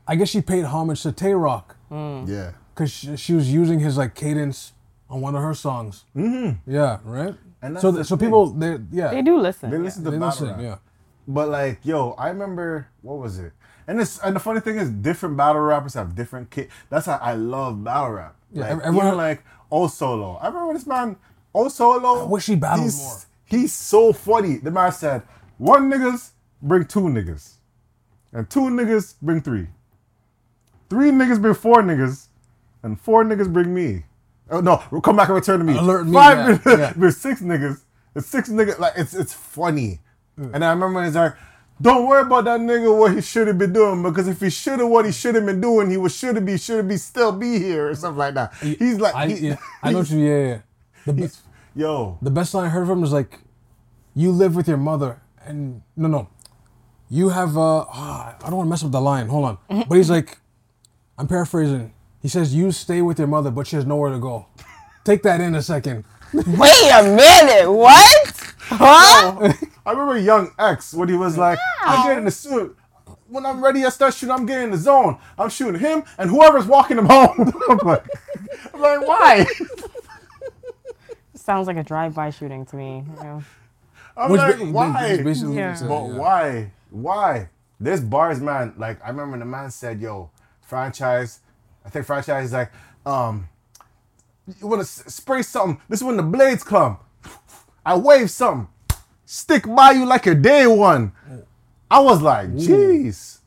I guess she paid homage to Tay Roc Yeah. because she, she was using his like cadence on one of her songs. Mm-hmm. Yeah, right. And so, the so thing. people, they yeah, They do listen. They yeah. listen to they listen, rap. yeah. But like, yo, I remember what was it? And this and the funny thing is, different battle rappers have different kit. That's how I love battle rap. Yeah, like, ev- everyone- even like O Solo. I remember this man, O Solo. I wish he battled he's, more. He's so funny. The man said, one niggas bring two niggas, and two niggas bring three. Three niggas bring four niggas, and four niggas bring me. Oh no, come back and return to me. Alert me, Five yeah, niggas, yeah. there's six niggas. It's six niggas. Like it's it's funny. And I remember when he's like, "Don't worry about that nigga what he should have been doing because if he should have what he should have been doing, he would should have be should have be still be here or something like that." He's like, I, he- yeah, I know what you. Yeah, yeah. The, be- he's- yo, the best line I heard from him is like, "You live with your mother, and no, no, you have." uh ah, I don't want to mess up the line. Hold on, but he's like, I'm paraphrasing. He says, "You stay with your mother, but she has nowhere to go." Take that in a second. Wait a minute. What? Huh? I remember Young X when he was like, "I get in the suit." When I'm ready, I start shooting. I'm getting in the zone. I'm shooting him and whoever's walking him home. I'm like, I'm like, why? Sounds like a drive-by shooting to me. you know. I'm Which like, ba- why? basically Yeah. said, But yeah. why? Why? There's bars, man. Like I remember the man said, "Yo, franchise." I think franchise is like, um, you want to spray something. This is when the blades come. I wave something, stick by you like a day one. I was like, jeez.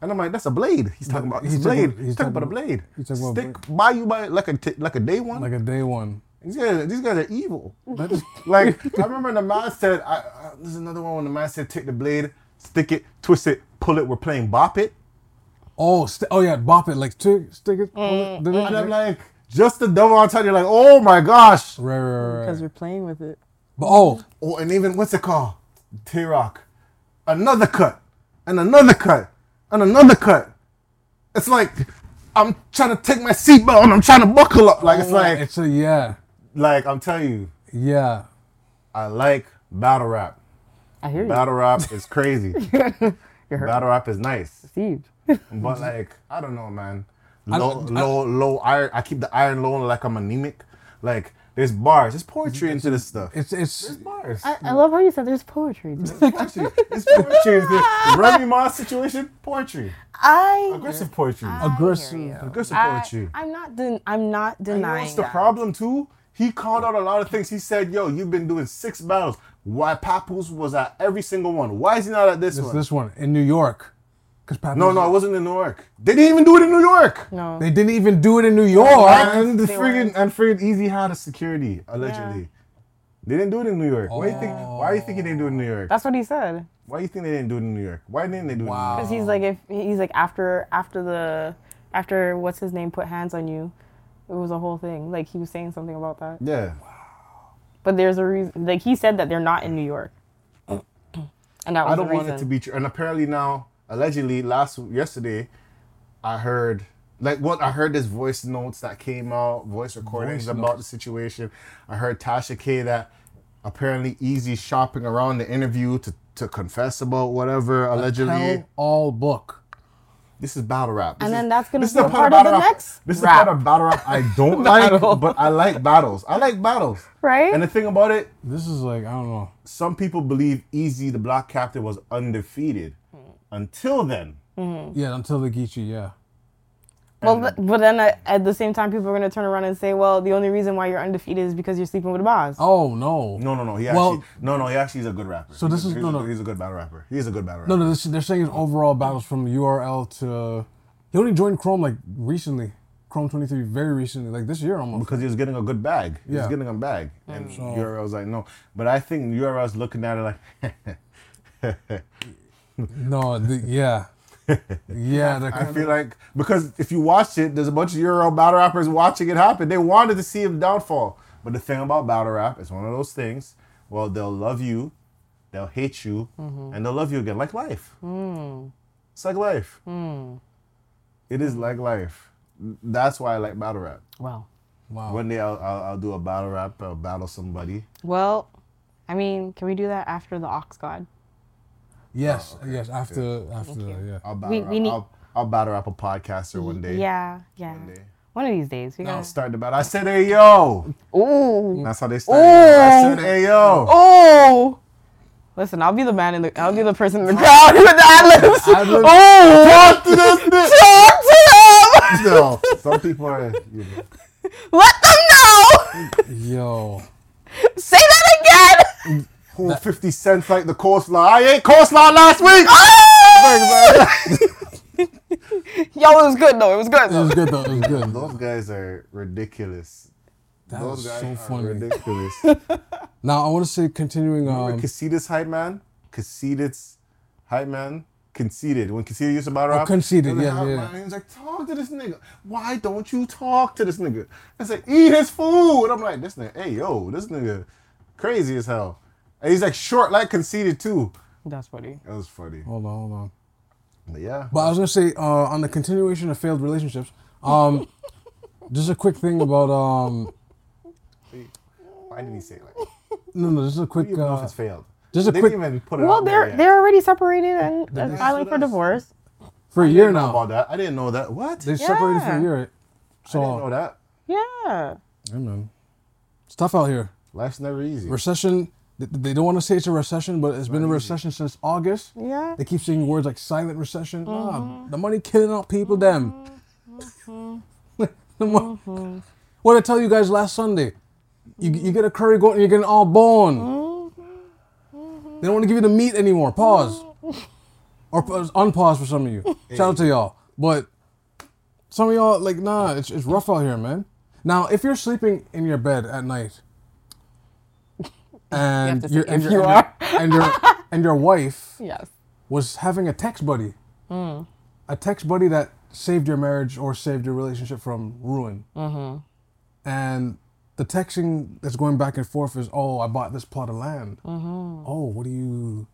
And I'm like, that's a blade. He's talking about He's he's talking- blade. he's He's talking about a blade. he's talking about Stick by you by like a t- like a day one. Like a day one. these guys, these guys are evil. like I remember the man said, I, I, "This is another one when the man said, take the blade, stick it, twist it, pull it. We're playing bop it." Oh, st- oh yeah, bop it like stick, stick it. pull it, Mm, And I'm like, just the double entendre. You're like, oh my gosh. right, right, right, Because right. you're playing with it. But oh, Oh, and even what's it called? T Rock. Another cut, and another cut, and another cut. It's like I'm trying to take my seatbelt and I'm trying to buckle up. Like it's oh, like, it's a yeah, like I'm telling you, yeah. I like battle rap. I hear you. Battle rap is crazy. You're hurt. battle rap is nice. Deceived. But like, I don't know, man. Low, low, low iron. I keep the iron low like I'm anemic. Like, there's bars. There's poetry into this stuff. It's it's There's bars. I, I love how you said there's poetry. to it. Actually, there's poetry. into the Remy Ma situation. Poetry. I Aggressive poetry. aggressive. I hear you. Aggressive I, poetry. I'm not. Den- I'm not And you know what's the that. problem too? He called out a lot of things. He said, "Yo, you've been doing six battles. Why Papoose was at every single one? Why is he not at this It's one?" this one in New York. Cause Papoose- no, no, it wasn't in New York. They didn't even do it in New York. No. they didn't even do it in New York. And the They friggin' and friggin' Eazy had a security allegedly. They didn't do it in New York. Why you think? Why you think they didn't do it in New York? That's what he said. Why you think they didn't do it in New York? Why didn't they do Wow. it? Because he's like, if he's like after after the after what's his name put hands on you, it was a whole thing. Like he was saying something about that. Yeah. York? But there's a reason. Like he said that they're not in New York. And that was I don't the want reason. it to be true. And apparently now, allegedly, last yesterday, I heard like what I heard this voice notes that came out, voice recordings Voice about the situation. I heard Tasha K that apparently Eazy shopping around the interview to to confess about whatever allegedly. All book. This is battle rap. This And is- then that's gonna this is be a the part of of the battle rap- next This is the part of battle rap I don't Battle. like, but I like battles. I like battles. Right? And the thing about it, This is like I don't know. some people believe Eazy, the Block Captain, was undefeated. Until then, Yeah, until the Geechi. Yeah. Well, th- but then uh, at the same time, people are gonna turn around and say, "Well, the only reason why you're undefeated is because you're sleeping with a boss." Oh no. No, no, no. He Well- actually, no, no. He actually is a good rapper. So this a- is- he's no, a, no. He's a good battle rapper. He's a good battle rapper. No, no, this, they're saying his overall battles from URL to. He only joined Chrome like recently, Chrome 23, very recently, like this year almost. because he was getting a good bag. He was getting a bag, and So- URL was like, no. But I think URL was looking at it like, No, the, yeah, yeah. I feel like because if you watch it, there's a bunch of URL battle rappers watching it happen. They wanted to see him downfall. But the thing about battle rap, is one of those things. Well, they'll love you, they'll hate you, mm-hmm. and they'll love you again, like life. Mm. It's like life. Mm. It is like life. That's why I like battle rap. Wow. wow. One day I'll, I'll, I'll do a battle rap. I'll battle somebody. well, I mean, can we do that after the Ox God? Yes, oh, yes. After, after, yeah. I'll battle We- we need- I'll, I'll battle rap a podcaster one day. Yeah, yeah. One day. One of these days, we I'll gotta. start the battle. I said, "Hey yo." Ooh, That's how they started. I said, "Hey yo." oh. Listen, I'll be the man in the. I'll be the person in the crowd with the ad-libs. Ad-libs. Oh, Talk to this bitch. talk to them. No, some people are. You know. Let them know. Yo. Say that again. Mm. Whole 50 cents like the coleslaw. I ate coleslaw last week. Yo, it was good though. It was good Though. It was good though. It was good. Those guys are ridiculous. That Those was guys so are funny. ridiculous. Now I want to say, continuing Remember um, Conceited's hype man? Conceited's hype man? Conceited. When Conceited used to battle rap. Oh, Conceited, yeah, like, yeah. man, He was like, talk to this nigga. Why don't you talk to this nigga? I said, eat his food. And I'm like, this nigga, hey, yo, this nigga crazy as hell. And he's like short like Conceited too. That's funny. That was funny. Hold on, hold on. But yeah. But I was gonna say uh, on the continuation of failed relationships. Um, just a quick thing about um, Why did he say like that? no, no, just a I quick, don't even know if uh, it's failed. just a they quick didn't even put it Well, they're yet. they're already separated and uh, filing for divorce. for a I year didn't know now. about that. I didn't know that. What? They separated for a Yeah. So I didn't know that. Yeah. yeah, know. it's tough out here. Life's never easy. Recession. Th- They don't want to say it's a recession, but it's been a recession since August. Yeah. They keep saying words like silent recession. Nah, mm-hmm. the money killing out people. Mm-hmm. Them. Mm-hmm. The mo- What did I tell you guys last Sunday? You, you get a curry goat and you're getting all bone. They don't want to give you the meat anymore. Pause. Or pause- unpause for some of you. Shout out to y'all. But some of y'all, like, nah, it's, it's rough out here, man. Now, if you're sleeping in your bed at night, and to say you're, if and, you your, are. and your and your wife Yes. was having a text buddy, mm. a text buddy that saved your marriage or saved your relationship from ruin. Mm-hmm. And the texting that's going back and forth is, "Oh, I bought this plot of land. Mm-hmm. Oh, what do you?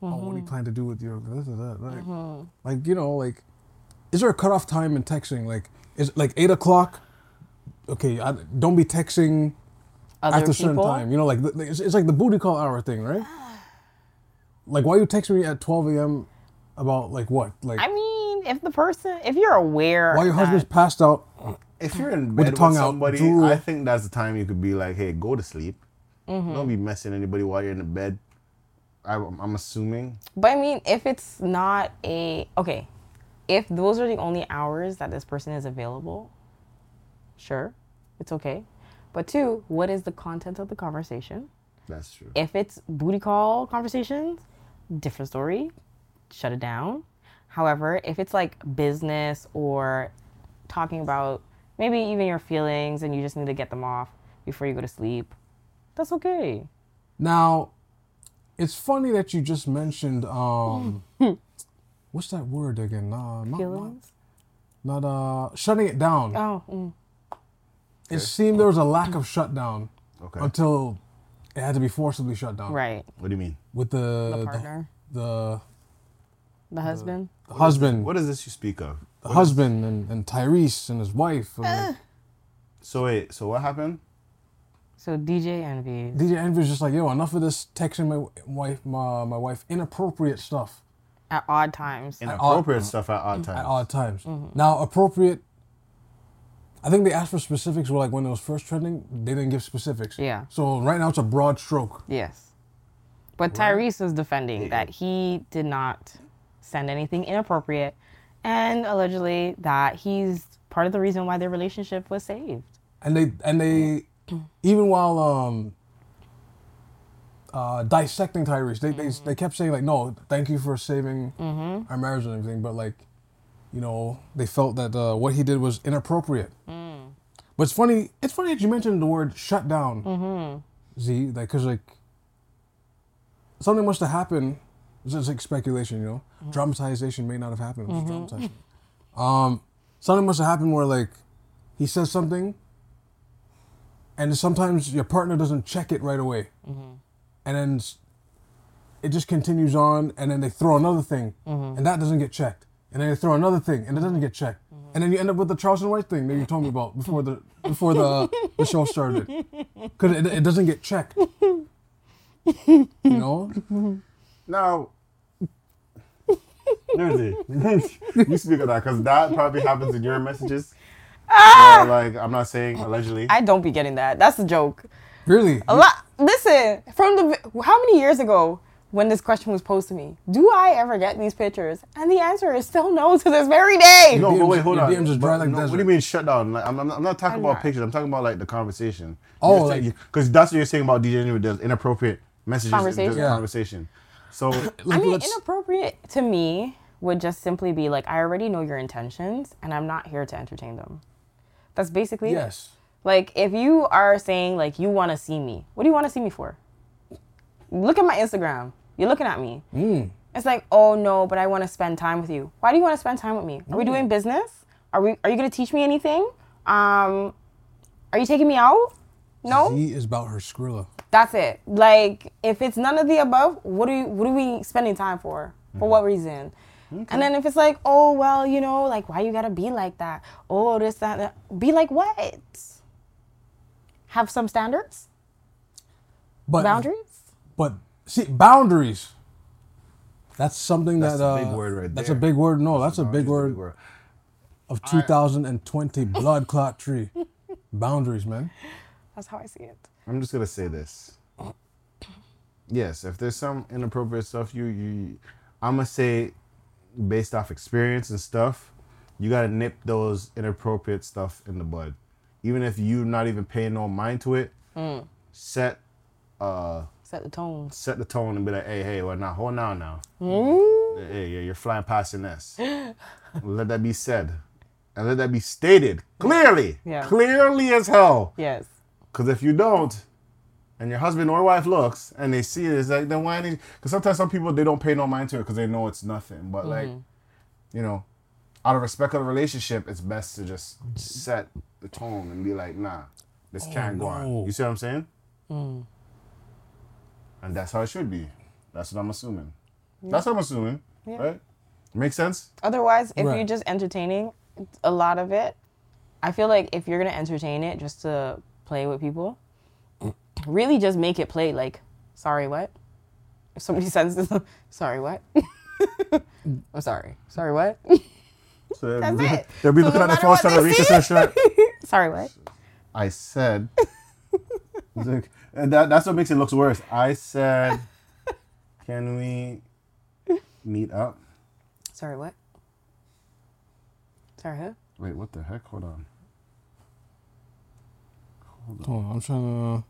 Oh, what do you mm-hmm. plan to do with your? This, and that, like, like you know, like, is there a cutoff time in texting? Like, is it like eight o'clock? Okay, I, don't be texting Other after a certain time. You know, like the, it's, it's like the booty call hour thing, right? Like, why you text me at 12 a.m. about like what? Like, I mean, if the person, if you're aware, while your that- husband's passed out? If you're in bed with, tongue out, somebody, drool. I think that's the time you could be like, "Hey, go to sleep. Mm-hmm. Don't be messing anybody while you're in the bed." I, I'm assuming. But I mean, if it's not a okay, if those are the only hours that this person is available, sure, it's okay. But two, what is the content of the conversation? That's true. If it's booty call conversations, different story. Shut it down. However, if it's like business or talking about maybe even your feelings and you just need to get them off before you go to sleep, that's okay. Now, it's funny that you just mentioned um, what's that word again? Nah, not, not, Feelings? not uh, shutting it down. Oh, mm. It seemed there was a lack of shutdown Okay. until it had to be forcibly shut down. right. What do you mean? With the The partner, the, the husband. the husband, What is this you speak of? the husband, and, and Tyrese and his wife. and, like, So wait. So what happened? So DJ Envy. DJ Envy was just like, yo, enough of this texting my wife, my, my wife, inappropriate stuff at odd times. Inappropriate stuff at odd times. at odd times. Mm-hmm. Now, appropriate. I think they asked for specifics. Were like when it was first trending, they didn't give specifics. Yeah. So right now it's a broad stroke. Yes. But Tyrese was defending that he did not send anything inappropriate and allegedly that he's part of the reason why their relationship was saved. and they and they even while um uh dissecting Tyrese, they they, they kept saying like, no, thank you for saving our marriage and everything, but like, you know, they felt that uh, what he did was inappropriate. Mm. But it's funny. It's funny that you mentioned the word shut down, mm-hmm. Z, like because like something must have happened. It's just like speculation, you know. Mm-hmm. Dramatization may not have happened. Mm-hmm. Dramatization. Um, something must have happened where like he says something and sometimes your partner doesn't check it right away and then it just continues on and then they throw another ththing and that doesn't get checked and then they throw another thing and it doesn't get checked mm-hmm. and then you end up with the charleston white thing that you told me about before the before the the show started because it, it doesn't get checked you know Now, Nerdy, you speak of that because that probably happens in your messages. Ah! Or, like, I'm not saying allegedly. I don't be getting that. That's a joke. really A lot. Listen, from the how many years ago when this question was posed to me, do I ever get these pictures? And the answer is still no to this very day. no, but wait, hold your on. DMs is dry But like no, what do you mean shut down? Like, I'm, I'm, I'm not talking I'm about not. pictures. I'm talking about like the conversation. Oh, like- because that's what you're saying about DJ with the inappropriate messages, in Conversation. the Yeah. conversation. So I mean, let's- inappropriate to me would just simply be like, I already know your intentions and I'm not here to entertain them. That's basically it. yes Like, if you are saying, like, you want to see me, what do you want to see me for? Look at my Instagram. You're looking at me. It's like, oh no, but I want to spend time with you. Why do you want to spend time with me? Are we doing business? Are we? Are you gonna teach me anything? Um, are you taking me out? No. Z is about her Skrilla. That's it. Like, if it's none of the above, what are you, what are we spending time for? For what reason? And then if it's like, oh well, you know, like why you gotta be like that? Oh, this that. that. Be like what? Have some standards, But boundaries. But see, boundaries. That's something That's that a uh, big word right there. That's there. a big word. No, that's, a Boundaries big word of 2020 blood clot tree. Boundaries, man. That's how I see it. I'm just gonna say this. Yes, if there's some inappropriate stuff, you you, I'm gonna say, based off experience and stuff, you gotta nip those inappropriate stuff in the bud. Even if you not even paying no mind to it, set uh Set the tone. set the tone and be like, hey hey, well now hold on now. Mm. Hey, yeah, you're flying past the nest. let that be said, and let that be stated clearly, Yeah. clearly as hell. Yes. Because if you don't, and your husband or wife looks and they see it, it's like then why? Because sometimes some people they don't pay no mind to it because they know it's nothing. But like, mm-hmm. you know, out of respect of the relationship, it's best to just set the tone and be like, nah, this can't go on. You see what I'm saying? Mm. And that's how it should be. That's what I'm assuming. That's what I'm assuming, right? Makes sense? Otherwise, if Right. you're just entertaining a lot of it, I feel like if you're gonna entertain it just to play with people, really just make it play like, sorry, what? If somebody sends this, sorry, what? I'm oh, sorry. Sorry, what? So That's they'll be, it. they'll be So looking no at the matter phone trying to reach see- a shirt. sorry, what? I said. It's like- and that, that's what makes it look worse. I said, can we meet up? Sorry, what? Sorry, who? Wait, what the heck? Hold on. Hold on, I'm trying to.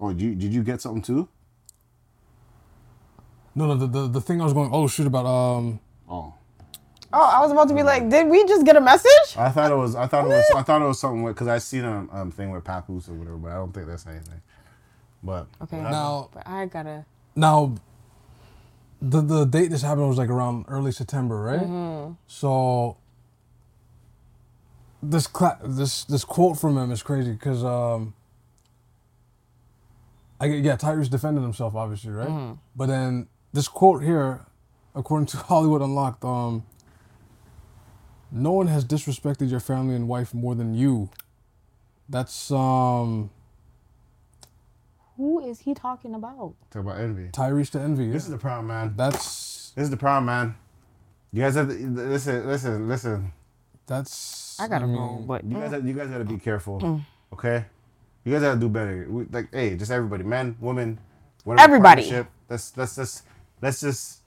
Oh, did you, did you get something too? No, no, the, the the thing I was going. Oh shoot! About um. Oh, Oh, I was about to be like, did we just get a message? I thought it was. I thought it was. I thought it was something because I seen a um, thing with Papoose or whatever, but I don't think that's anything. But Okay. Now, But I gotta. now. The the date this happened was like around early September, right? So. This cla- this this quote from him is crazy because um. I yeah Tyrese defended himself obviously right, but then this quote here, according to Hollywood Unlocked, um. No one has disrespected your family and wife more than you. That's um Who is he talking about? talk about envy. Tyrese to envy. This yeah. is the problem, man. That's This is the problem, man. You guys have to listen. Listen. Listen. that's. I gotta mean, roll, but You guys, have, you guys got to be careful, Mm. okay? You guys got to do better. We, like, hey, just everybody, men, women, whatever. Everybody. partnership, Let's let's just let's just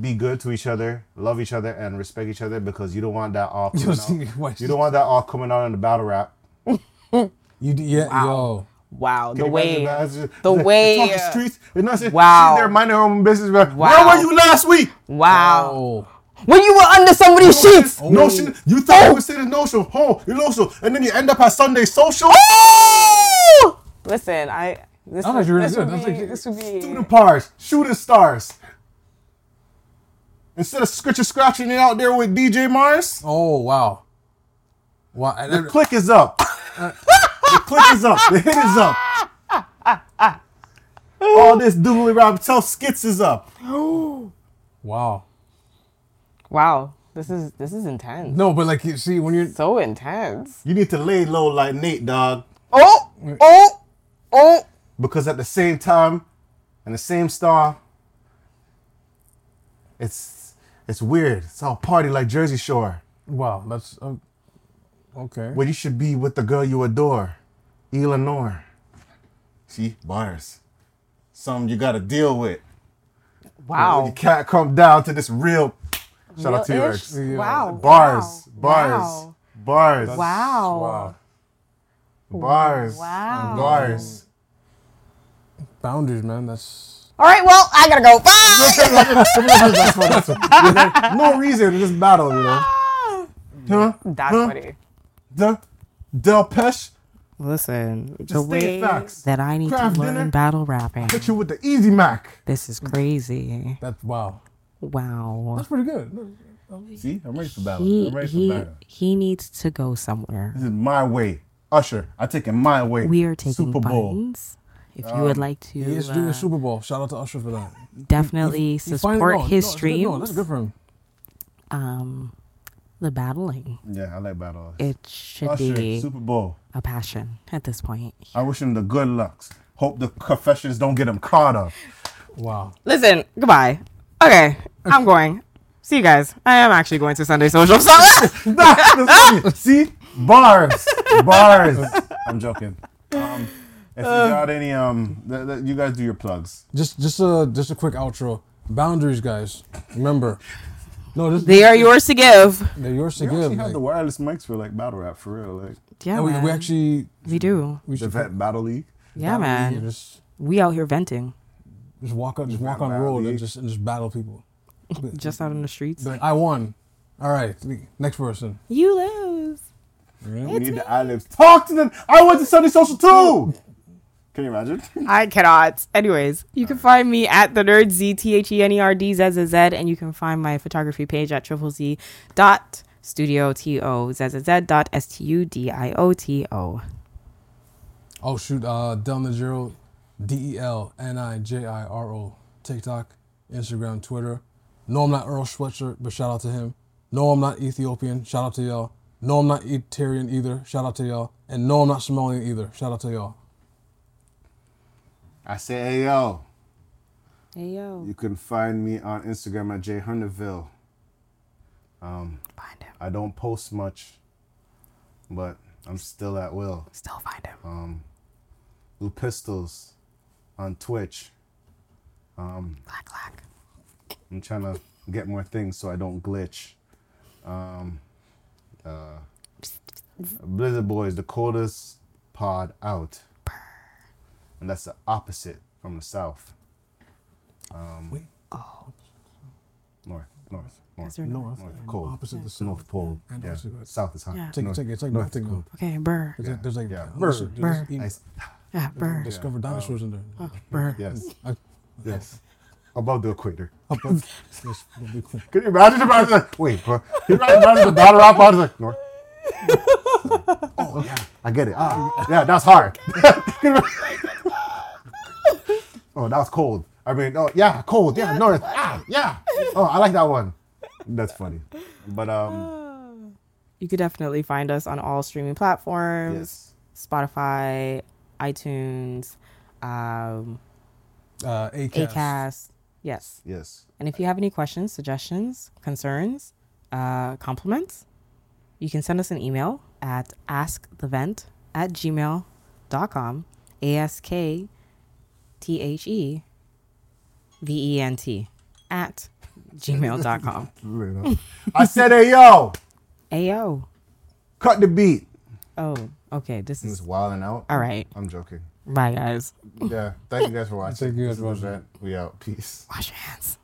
be good to each other, love each other, and respect each other because you don't want that all coming out. You don't want that all coming out in the battle rap. You d- yeah, Wow. Wow, Can the way imagine that? Just- the way- the uh, streets. They're not saying, Wow. They're minding their own business. But Wow. Where were you last week? yo. wow. Oh. When you were under somebody's sheets. Notion. You thought you oh. were saying notion. Oh, you notion, and then you end up at Sunday social. Oh! Listen, I this, That was would- really this good. would be this would be Shooting stars, shooting stars. Instead of scratching scratching it out there with DJ Mars, Oh wow. Wow. and the then- click is up. the click is up. The hit is up. All this doodly rap tell skits is up. wow. wow. This is this is intense. No, but like you see when you're So intense. You need to lay low like Nate Dogg. Oh oh oh. Because at the same time, and the same star, it's it's weird. It's all party like Jersey Shore. wow, that's um, okay. Where you should be with the girl you adore, Eleanor. See, bars. Something you gotta deal with. Wow. You can't come down to this real. Shout out to you, Real-ish? Wow. Bars, wow, bars, Wow. bars, Wow. Wow. bars, Wow. bars. Boundaries, man. That's All right. Well, I gotta go. Bye. no reason to just battle, you know. Huh? That's Huh? funny. The Del Pesh Listen, the Just state way facts. that I need Craft to learn dinner. battle rapping, hit you with the Easy Mac. this is crazy. that's wow. Wow. That's pretty good. See, I'm ready for battle. He I'm ready for battle. he needs to go somewhere. This is my way. Usher, I take it my way. We are taking Super Bowl. buttons. If you would like to, He is doing uh, a Super Bowl. Shout out to Usher for that. definitely He finally- support no, his no, that's good. No, that's good for him. Um, the battling Yeah, I like battle. it should Usher, be Super Bowl. a passion at this point. I wish him the good lucks. Hope the confessions don't get him caught up. Wow. Listen, goodbye. Okay, I'm going. See you guys. I am actually going to Sunday Social. So See, bars, bars. I'm joking. Um, if you got any, um, th- th- you guys do your plugs. Just just a just a quick outro. Boundaries, guys. Remember. No, this, they are yours to give. they're yours to We actually give. have like- the wireless mics for like battle rap for real, like Yeah, we, we actually we do. we the should vet battle league. Yeah, battle league, man. Just We out here venting, just walk up, just walk on the battle road and just and just battle people. just out in the streets. Be like, I won. All right, next person. You lose. We need the ad-libs. Talk to them. I went to Sunday Social too. Can you imagine? I cannot. Anyways, you can find me at the nerd z t h e n e r d z z z, and you can find my photography page at triple z dot studio t o z z z dot s t u d i o t o. Oh shoot, uh, Del Nijiro, D E L N I J I R O, TikTok, Instagram, Twitter. No, I'm not Earl Sweatshirt, but shout out to him. No, I'm not Ethiopian. Shout out to y'all. No, I'm not Eritrean either. Shout out to y'all. And no, I'm not Somalian either. Shout out to y'all. I say, hey yo. Hey yo, You can find me on Instagram at Jay Hunterville. Um, find him. I don't post much, but I'm still at will. Still find him. Um, Blue Pistols on Twitch. Um, Clack clack. I'm trying to get more things so I don't glitch. Um, uh, Blizzard Boys, the coldest pod out. And that's the opposite from the south. Um, Wait. North, north, north. Is there North, North, and cold. opposite the It's south. North Pole. And Yeah. opposite the- South is hot. Yeah. Take it, North- take it. It's like north nothing. is cold. Okay, burr. There's, like- there's like Yeah. there's- Bird. there's- Bird. Nice. Yeah, burr. discovered dinosaurs in there. Oh, burr. Yes. Yes. Above the equator. up, up, this will be. Can you imagine if I was like, wait, bro. Can you imagine the battle rap? I was like, North. oh, yeah. I get it. Ah, yeah, that's hard. Oh, that was cold. I mean, oh, yeah, cold. Yeah, North. Ah, yeah. Oh, I like that one. That's funny. But, um, You could definitely find us on all streaming platforms. yes. Spotify, iTunes, um, Uh, Acast. Acast. Yes. Yes. And if you have any questions, suggestions, concerns, uh, compliments, you can send us an email at askthevent at gmail.com. A S K T H E V E N T at gmail.com. I said, hey yo, Ayo. cut the beat. Oh, okay. This is wilding out. all right. I'm joking. Bye, guys. Yeah. Thank you guys for watching. Thank you guys for watching. We out. Peace. Wash your hands.